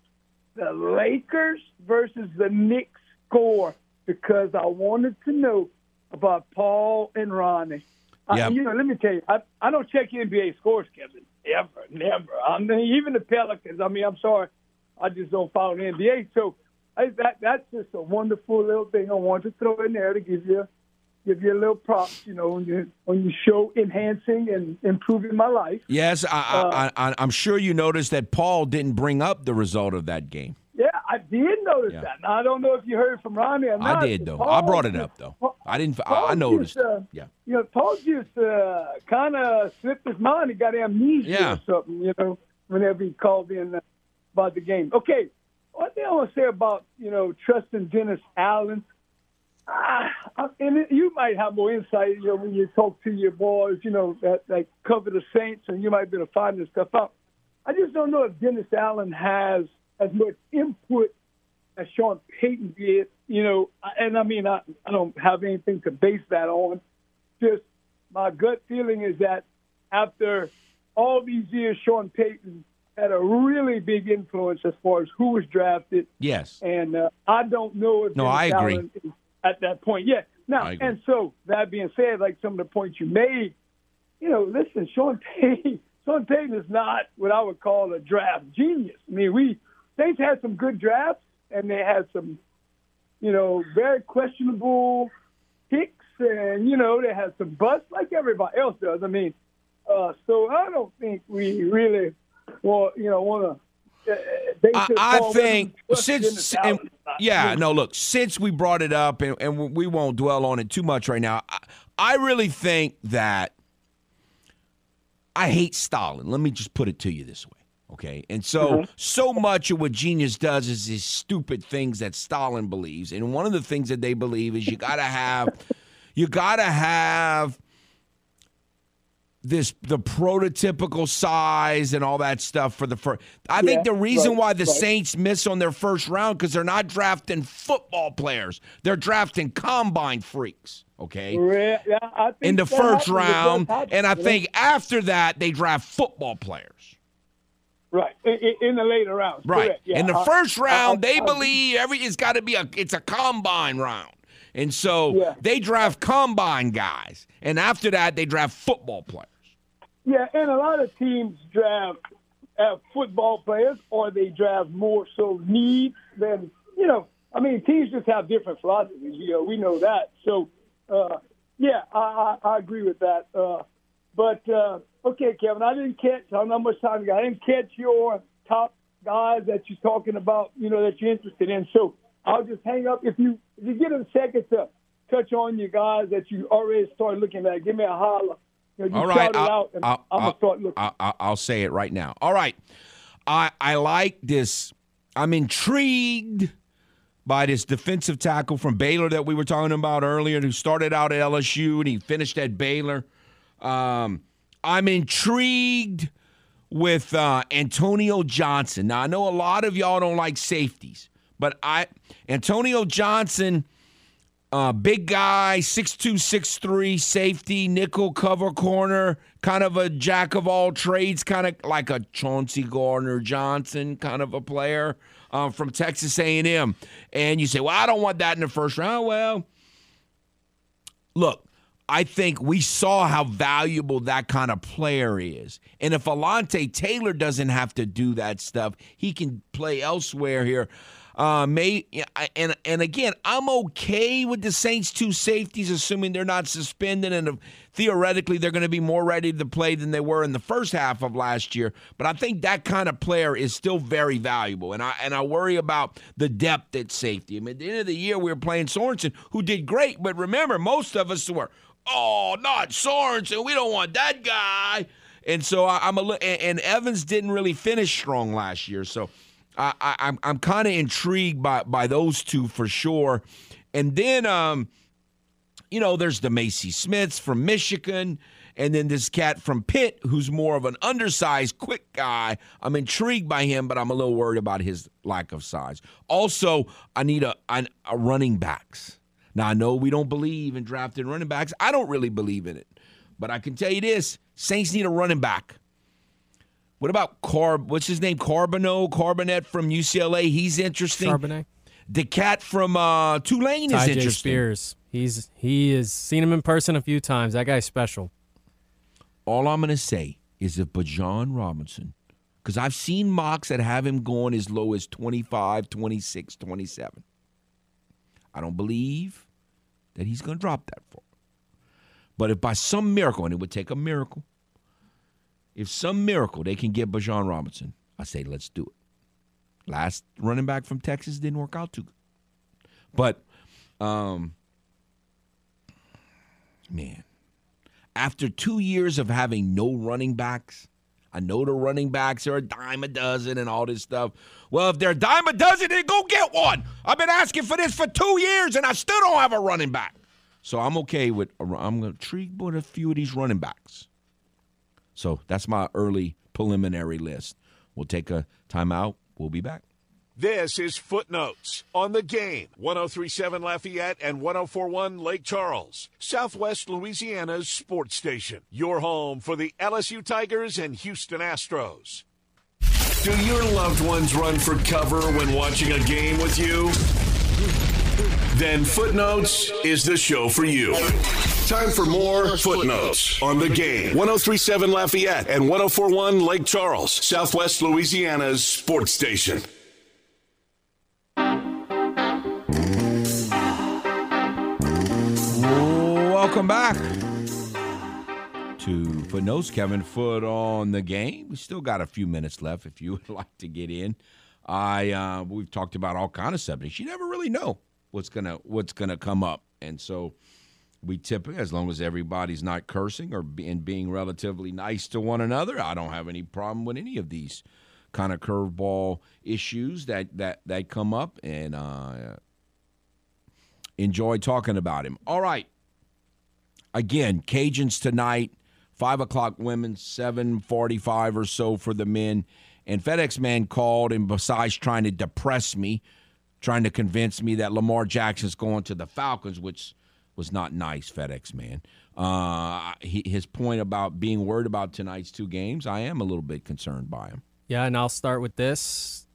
the Lakers versus the Knicks score because I wanted to know about Paul and Ronnie. Uh, I- you know, let me tell you, I, I don't check NBA scores, Kevin. Ever, never. I mean, even the Pelicans. I mean, I'm sorry, I just don't follow the NBA. So I, that that's just a wonderful little thing I wanted to throw in there to give you give you a little props. You know, on your on your show, enhancing and improving my life. Yes, I, I, uh, I, I'm sure you noticed that Paul didn't bring up the result of that game. I did notice Yeah. that. Now I don't know if you heard from Ronnie or not. I did though. but I brought it up though. I didn't. I, Paul I noticed. Just, uh, Yeah. You know, Paul just uh, kind of slipped his mind. He got amnesia Yeah. or something. You know, whenever he called in uh, about the game. Okay, one thing I want to say about you know trusting Dennis Allen. Ah, and it, you might have more insight, you know, when you talk to your boys, you know, that, that cover the Saints, and you might be able to find this stuff out. I just don't know if Dennis Allen has as much input as Sean Payton did, you know, and I mean, I, I don't have anything to base that on. Just my gut feeling is that after all these years, Sean Payton had a really big influence as far as who was drafted. Yes. And uh, I don't know if No, I agree. At that point. Yeah. Now, and so that being said, like some of the points you made, you know, listen, Sean Payton, (laughs) Sean Payton is not what I would call a draft genius. I mean, we Saints had some good drafts, and they had some, you know, very questionable picks, and you know, they had some busts like everybody else does. I mean, uh, so I don't think we really, well, you know, want to. Uh, base I, I think whether we trust Dennis since and, Allen yeah, no, look, since we brought it up and, and we won't dwell on it too much right now. I, I really think that I hate Stalin. Let me just put it to you this way. Okay. And so, Mm-hmm. so much of what genius does is these stupid things that Stalin believes. And one of the things that they believe is you got to have, (laughs) you got to have this the prototypical size and all that stuff for the first. I Yeah, think the reason right, why the right. Saints miss on their first round because they're not drafting football players; they're drafting combine freaks. Okay, yeah, in the first happens. It does round, and I think after that they draft football players. Right in, in- the later rounds. Right. Yeah, in the I- first round, I- they I- believe every it's got to be a it's a combine round. And so Yeah. they draft combine guys. And after that, they draft football players. Yeah, and a lot of teams draft uh, football players, or they draft more so needs than you know. I mean, teams just have different philosophies. You know, we know that. So, uh, yeah, I, I, I agree with that. Uh, but uh, okay, Kevin, I didn't catch. I don't know how much time you got. I didn't catch your top guys that you're talking about. You know that you're interested in. So I'll just hang up. If you if you get a second to touch on your guys that you already started looking at, give me a holler. You know, All right, I'll, out, and I'll, I'm I'll, gonna start looking. I'll, I'll- I'll say it right now. All right, I I like this. I'm intrigued by this defensive tackle from Baylor that we were talking about earlier, who started out at LSU and he finished at Baylor. Um, I'm intrigued with uh, Antonio Johnson. Now I know a lot of y'all don't like safeties, but I Antonio Johnson Uh, big guy, six two, six three, safety, nickel cover corner, kind of a jack of all trades, kind of like a Chauncey Gardner Johnson kind of a player uh, from Texas A&M. And you say, well, I don't want that in the first round. Well, look, I think we saw how valuable that kind of player is. And if Alontae Taylor doesn't have to do that stuff, he can play elsewhere here. Uh, may and and again, I'm okay with the Saints two safeties, assuming they're not suspended, and theoretically they're going to be more ready to play than they were in the first half of last year. But I think that kind of player is still very valuable, and I and I worry about the depth at safety. I mean, at the end of the year, we were playing Sorensen, who did great, but remember, most of us were, oh, not Sorensen, we don't want that guy. And so I, I'm a and, and Evans didn't really finish strong last year, so. I, I, I'm I'm kind of intrigued by by those two for sure. And then um, you know, there's the Mazi Smiths from Michigan, and then this cat from Pitt who's more of an undersized, quick guy. I'm intrigued by him, but I'm a little worried about his lack of size. Also, I need a, a, a running backs. Now I know we don't believe in drafting running backs. I don't really believe in it, but I can tell you this: Saints need a running back. What about Carb? What's his name? Carbonneau, Carbonet from UCLA. He's interesting. Charbonnet. The cat from uh, Tulane is Tyjae interesting. Spears. He's he has seen him in person a few times. That guy's special. All I'm going to say is if Bijan Robinson, because I've seen mocks that have him going as low as 25, 26, 27. I don't believe that he's going to drop that for. But if by some miracle, and it would take a miracle, if some miracle they can get Bijan Robinson, I say let's do it. Last running back from Texas didn't work out too good. But um man, after 2 years of having no running backs, I know the running backs are a dime a dozen and all this stuff. Well, if they're a dime a dozen, then go get one. I've been asking for this for 2 years and I still don't have a running back. So I'm okay with I'm going to intrigued with a few of these running backs. So that's my early preliminary list. We'll take a timeout. We'll be back. This is Footnotes on the game. 1037 Lafayette and 1041 Lake Charles, Southwest Louisiana's sports station. Your home for the LSU Tigers and Houston Astros. Do your loved ones run for cover when watching a game with you? Then Footnotes is the show for you. Time for more Footnotes on the game. 1037 Lafayette and 1041 Lake Charles, Southwest Louisiana's sports station. Welcome back to Footnotes. Kevin Foote on the game. We still got a few minutes left if you (laughs) would like to get in. I uh, we've talked about all kind of subjects. You never really know what's gonna what's gonna come up, and so we typically, as long as everybody's not cursing or and being relatively nice to one another, I don't have any problem with any of these kind of curveball issues that that that come up, and uh, enjoy talking about him. All right, again, Cajuns tonight, five o'clock women, seven forty-five or so for the men. And FedEx man called, and besides trying to depress me, trying to convince me that Lamar Jackson's going to the Falcons, which was not nice, FedEx man. Uh, his point about being worried about tonight's two games, I am a little bit concerned by him. Yeah, and I'll start with this.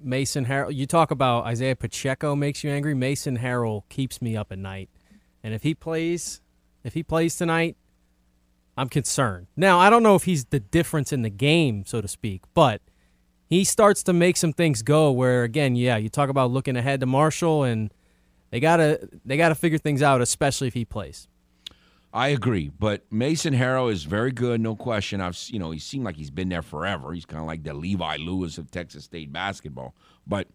Mason Harrell. You talk about Isiah Pacheco makes you angry. Mason Harrell keeps me up at night, and if he plays, if he plays tonight, I'm concerned. Now I don't know if he's the difference in the game, so to speak, but he starts to make some things go. Where again, yeah, you talk about looking ahead to Marshall, and they gotta they gotta figure things out, especially if he plays. I agree, but Mason Harrell is very good, no question. I've you know he seemed like he's been there forever. He's kind of like the Levi Lewis of Texas State basketball, but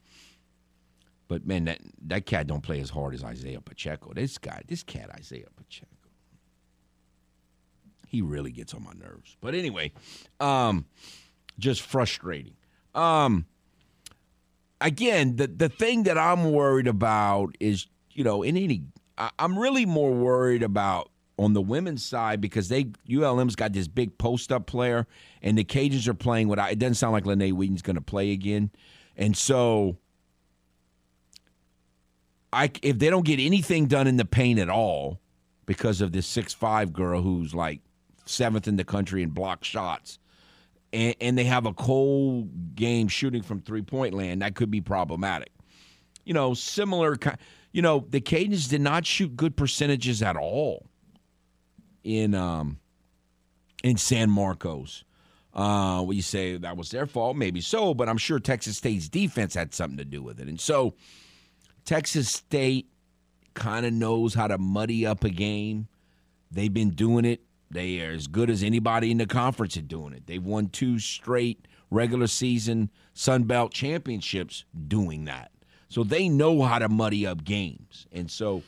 but man, that that cat don't play as hard as Isiah Pacheco. This guy, this cat Isiah Pacheco, he really gets on my nerves. But anyway, um, just frustrating. Um, again, the the thing that I'm worried about is you know in any I, I'm really more worried about on the women's side because they ULM's got this big post up player, and the Cajuns are playing what it doesn't sound like Lene Wheaton's going to play again, and so I if they don't get anything done in the paint at all because of this six five girl who's like seventh in the country in block shots, and, they have a cold game shooting from three point land, that could be problematic. You know, similar. You know, the Cajuns did not shoot good percentages at all in um in San Marcos. Uh, you say that was their fault, maybe so, but I'm sure Texas State's defense had something to do with it, and so. Texas State kind of knows how to muddy up a game. They've been doing it. They are as good as anybody in the conference at doing it. They've won two straight regular season Sun Belt championships doing that. So they know how to muddy up games. And so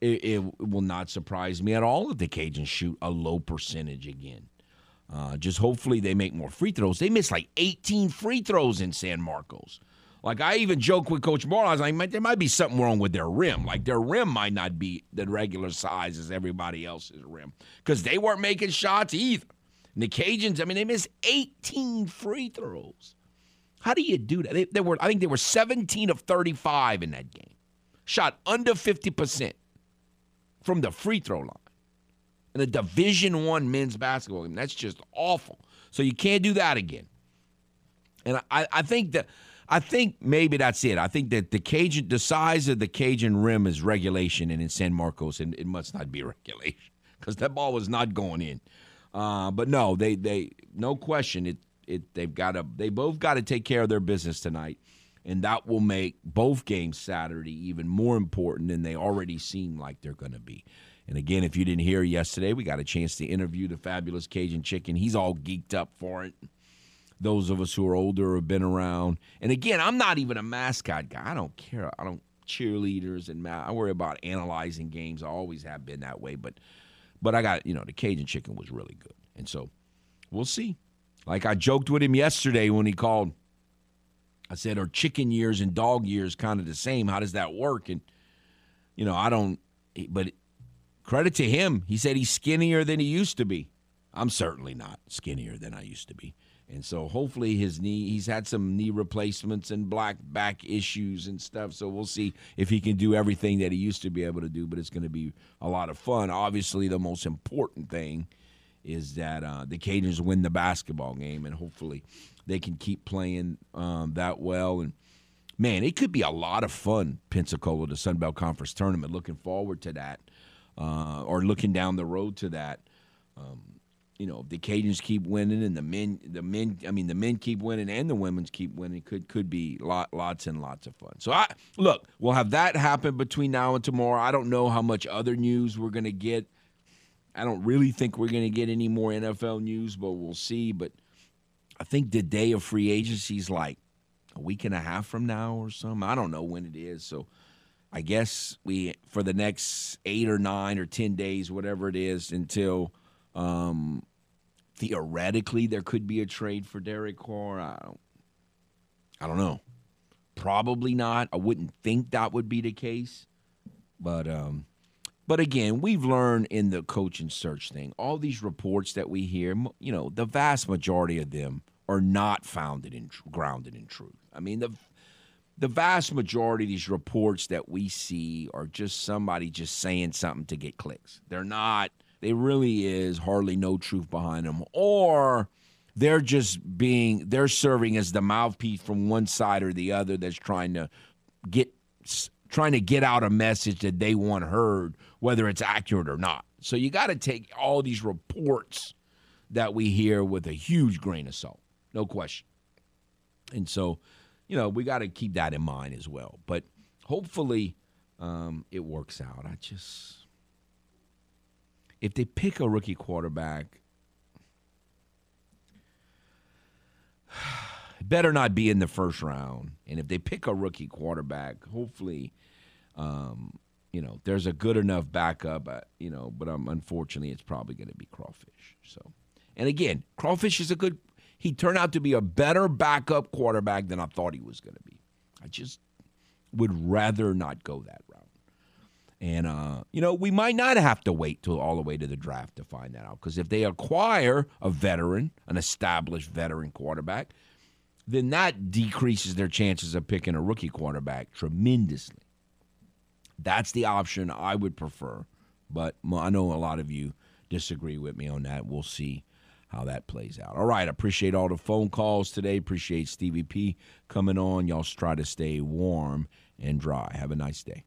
it, it will not surprise me at all if the Cajuns shoot a low percentage again. Uh, just hopefully they make more free throws. They missed like 18 free throws in San Marcos. Like I even joked with Coach Moore, I was like, there might be something wrong with their rim. Like their rim might not be the regular size as everybody else's rim because they weren't making shots either. And the Cajuns, I mean, they missed 18 free throws. How do you do that? They, they were, I think, they were 17 of 35 in that game. Shot under 50 percent from the free throw line in a Division One men's basketball game. That's just awful. So you can't do that again. And I, I think that I think maybe that's it. I think that the Cajun, the size of the Cajun rim is regulation, and in San Marcos, and it must not be (laughs) regulation because that ball was not going in. Uh, but no, they they no question it it they've got to they both got to take care of their business tonight, and that will make both games Saturday even more important than they already seem like they're going to be. And again, if you didn't hear yesterday, we got a chance to interview the fabulous Cajun Chicken. He's all geeked up for it those of us who are older have been around. And again, I'm not even a mascot guy. I don't care. I don't cheerleaders and ma- I worry about analyzing games. I always have been that way. But but I got you know the Cajun chicken was really good, and so we'll see. Like I joked with him yesterday when he called. I said, "Are chicken years and dog years kind of the same? How does that work?" And you know, I don't. But credit to him, he said he's skinnier than he used to be. I'm certainly not skinnier than I used to be. And so hopefully his knee, he's had some knee replacements and black back issues and stuff. So we'll see if he can do everything that he used to be able to do, but it's going to be a lot of fun. Obviously, the most important thing is that uh, the Cajuns win the basketball game, and hopefully they can keep playing um, that well. And man, it could be a lot of fun, Pensacola, the Sun Belt Conference tournament. Looking forward to that, uh, or looking down the road to that. Um, you know, the Cajuns keep winning and the men, the men, I mean, the men keep winning and the women's keep winning, could could be lot, lots and lots of fun. So I look, we'll have that happen between now and tomorrow. I don't know how much other news we're going to get. I don't really think we're going to get any more NFL news, but we'll see. But I think the day of free agency is like a week and a half from now or something. I don't know when it is. So I guess we for the next eight or nine or ten days, whatever it is, until um, theoretically there could be a trade for Derek Carr. I don't, I don't know. Probably not. I wouldn't think that would be the case. But um, but again, we've learned in the coaching search thing, all these reports that we hear, you know, the vast majority of them are not founded in grounded in truth. I mean, the the vast majority of these reports that we see are just somebody just saying something to get clicks. They're not. They really is hardly no truth behind them, or they're just being they're serving as the mouthpiece from one side or the other that's trying to get trying to get out a message that they want heard, whether it's accurate or not. So you got to take all these reports that we hear with a huge grain of salt, no question. And so, you know, we got to keep that in mind as well. But hopefully, um, it works out. I just if they pick a rookie quarterback, (sighs) better not be in the first round. And if they pick a rookie quarterback, hopefully, um, you know, there's a good enough backup. Uh, you know, but um, unfortunately, it's probably going to be Crawfish. So, and again, Crawfish is a good. He turned out to be a better backup quarterback than I thought he was going to be. I just would rather not go that route. And, uh, you know, we might not have to wait till all the way to the draft to find that out. Because if they acquire a veteran, an established veteran quarterback, then that decreases their chances of picking a rookie quarterback tremendously. That's the option I would prefer. But I know a lot of you disagree with me on that. We'll see how that plays out. All right. Appreciate all the phone calls today. Appreciate Stevie P coming on. Y'all try to stay warm and dry. Have a nice day.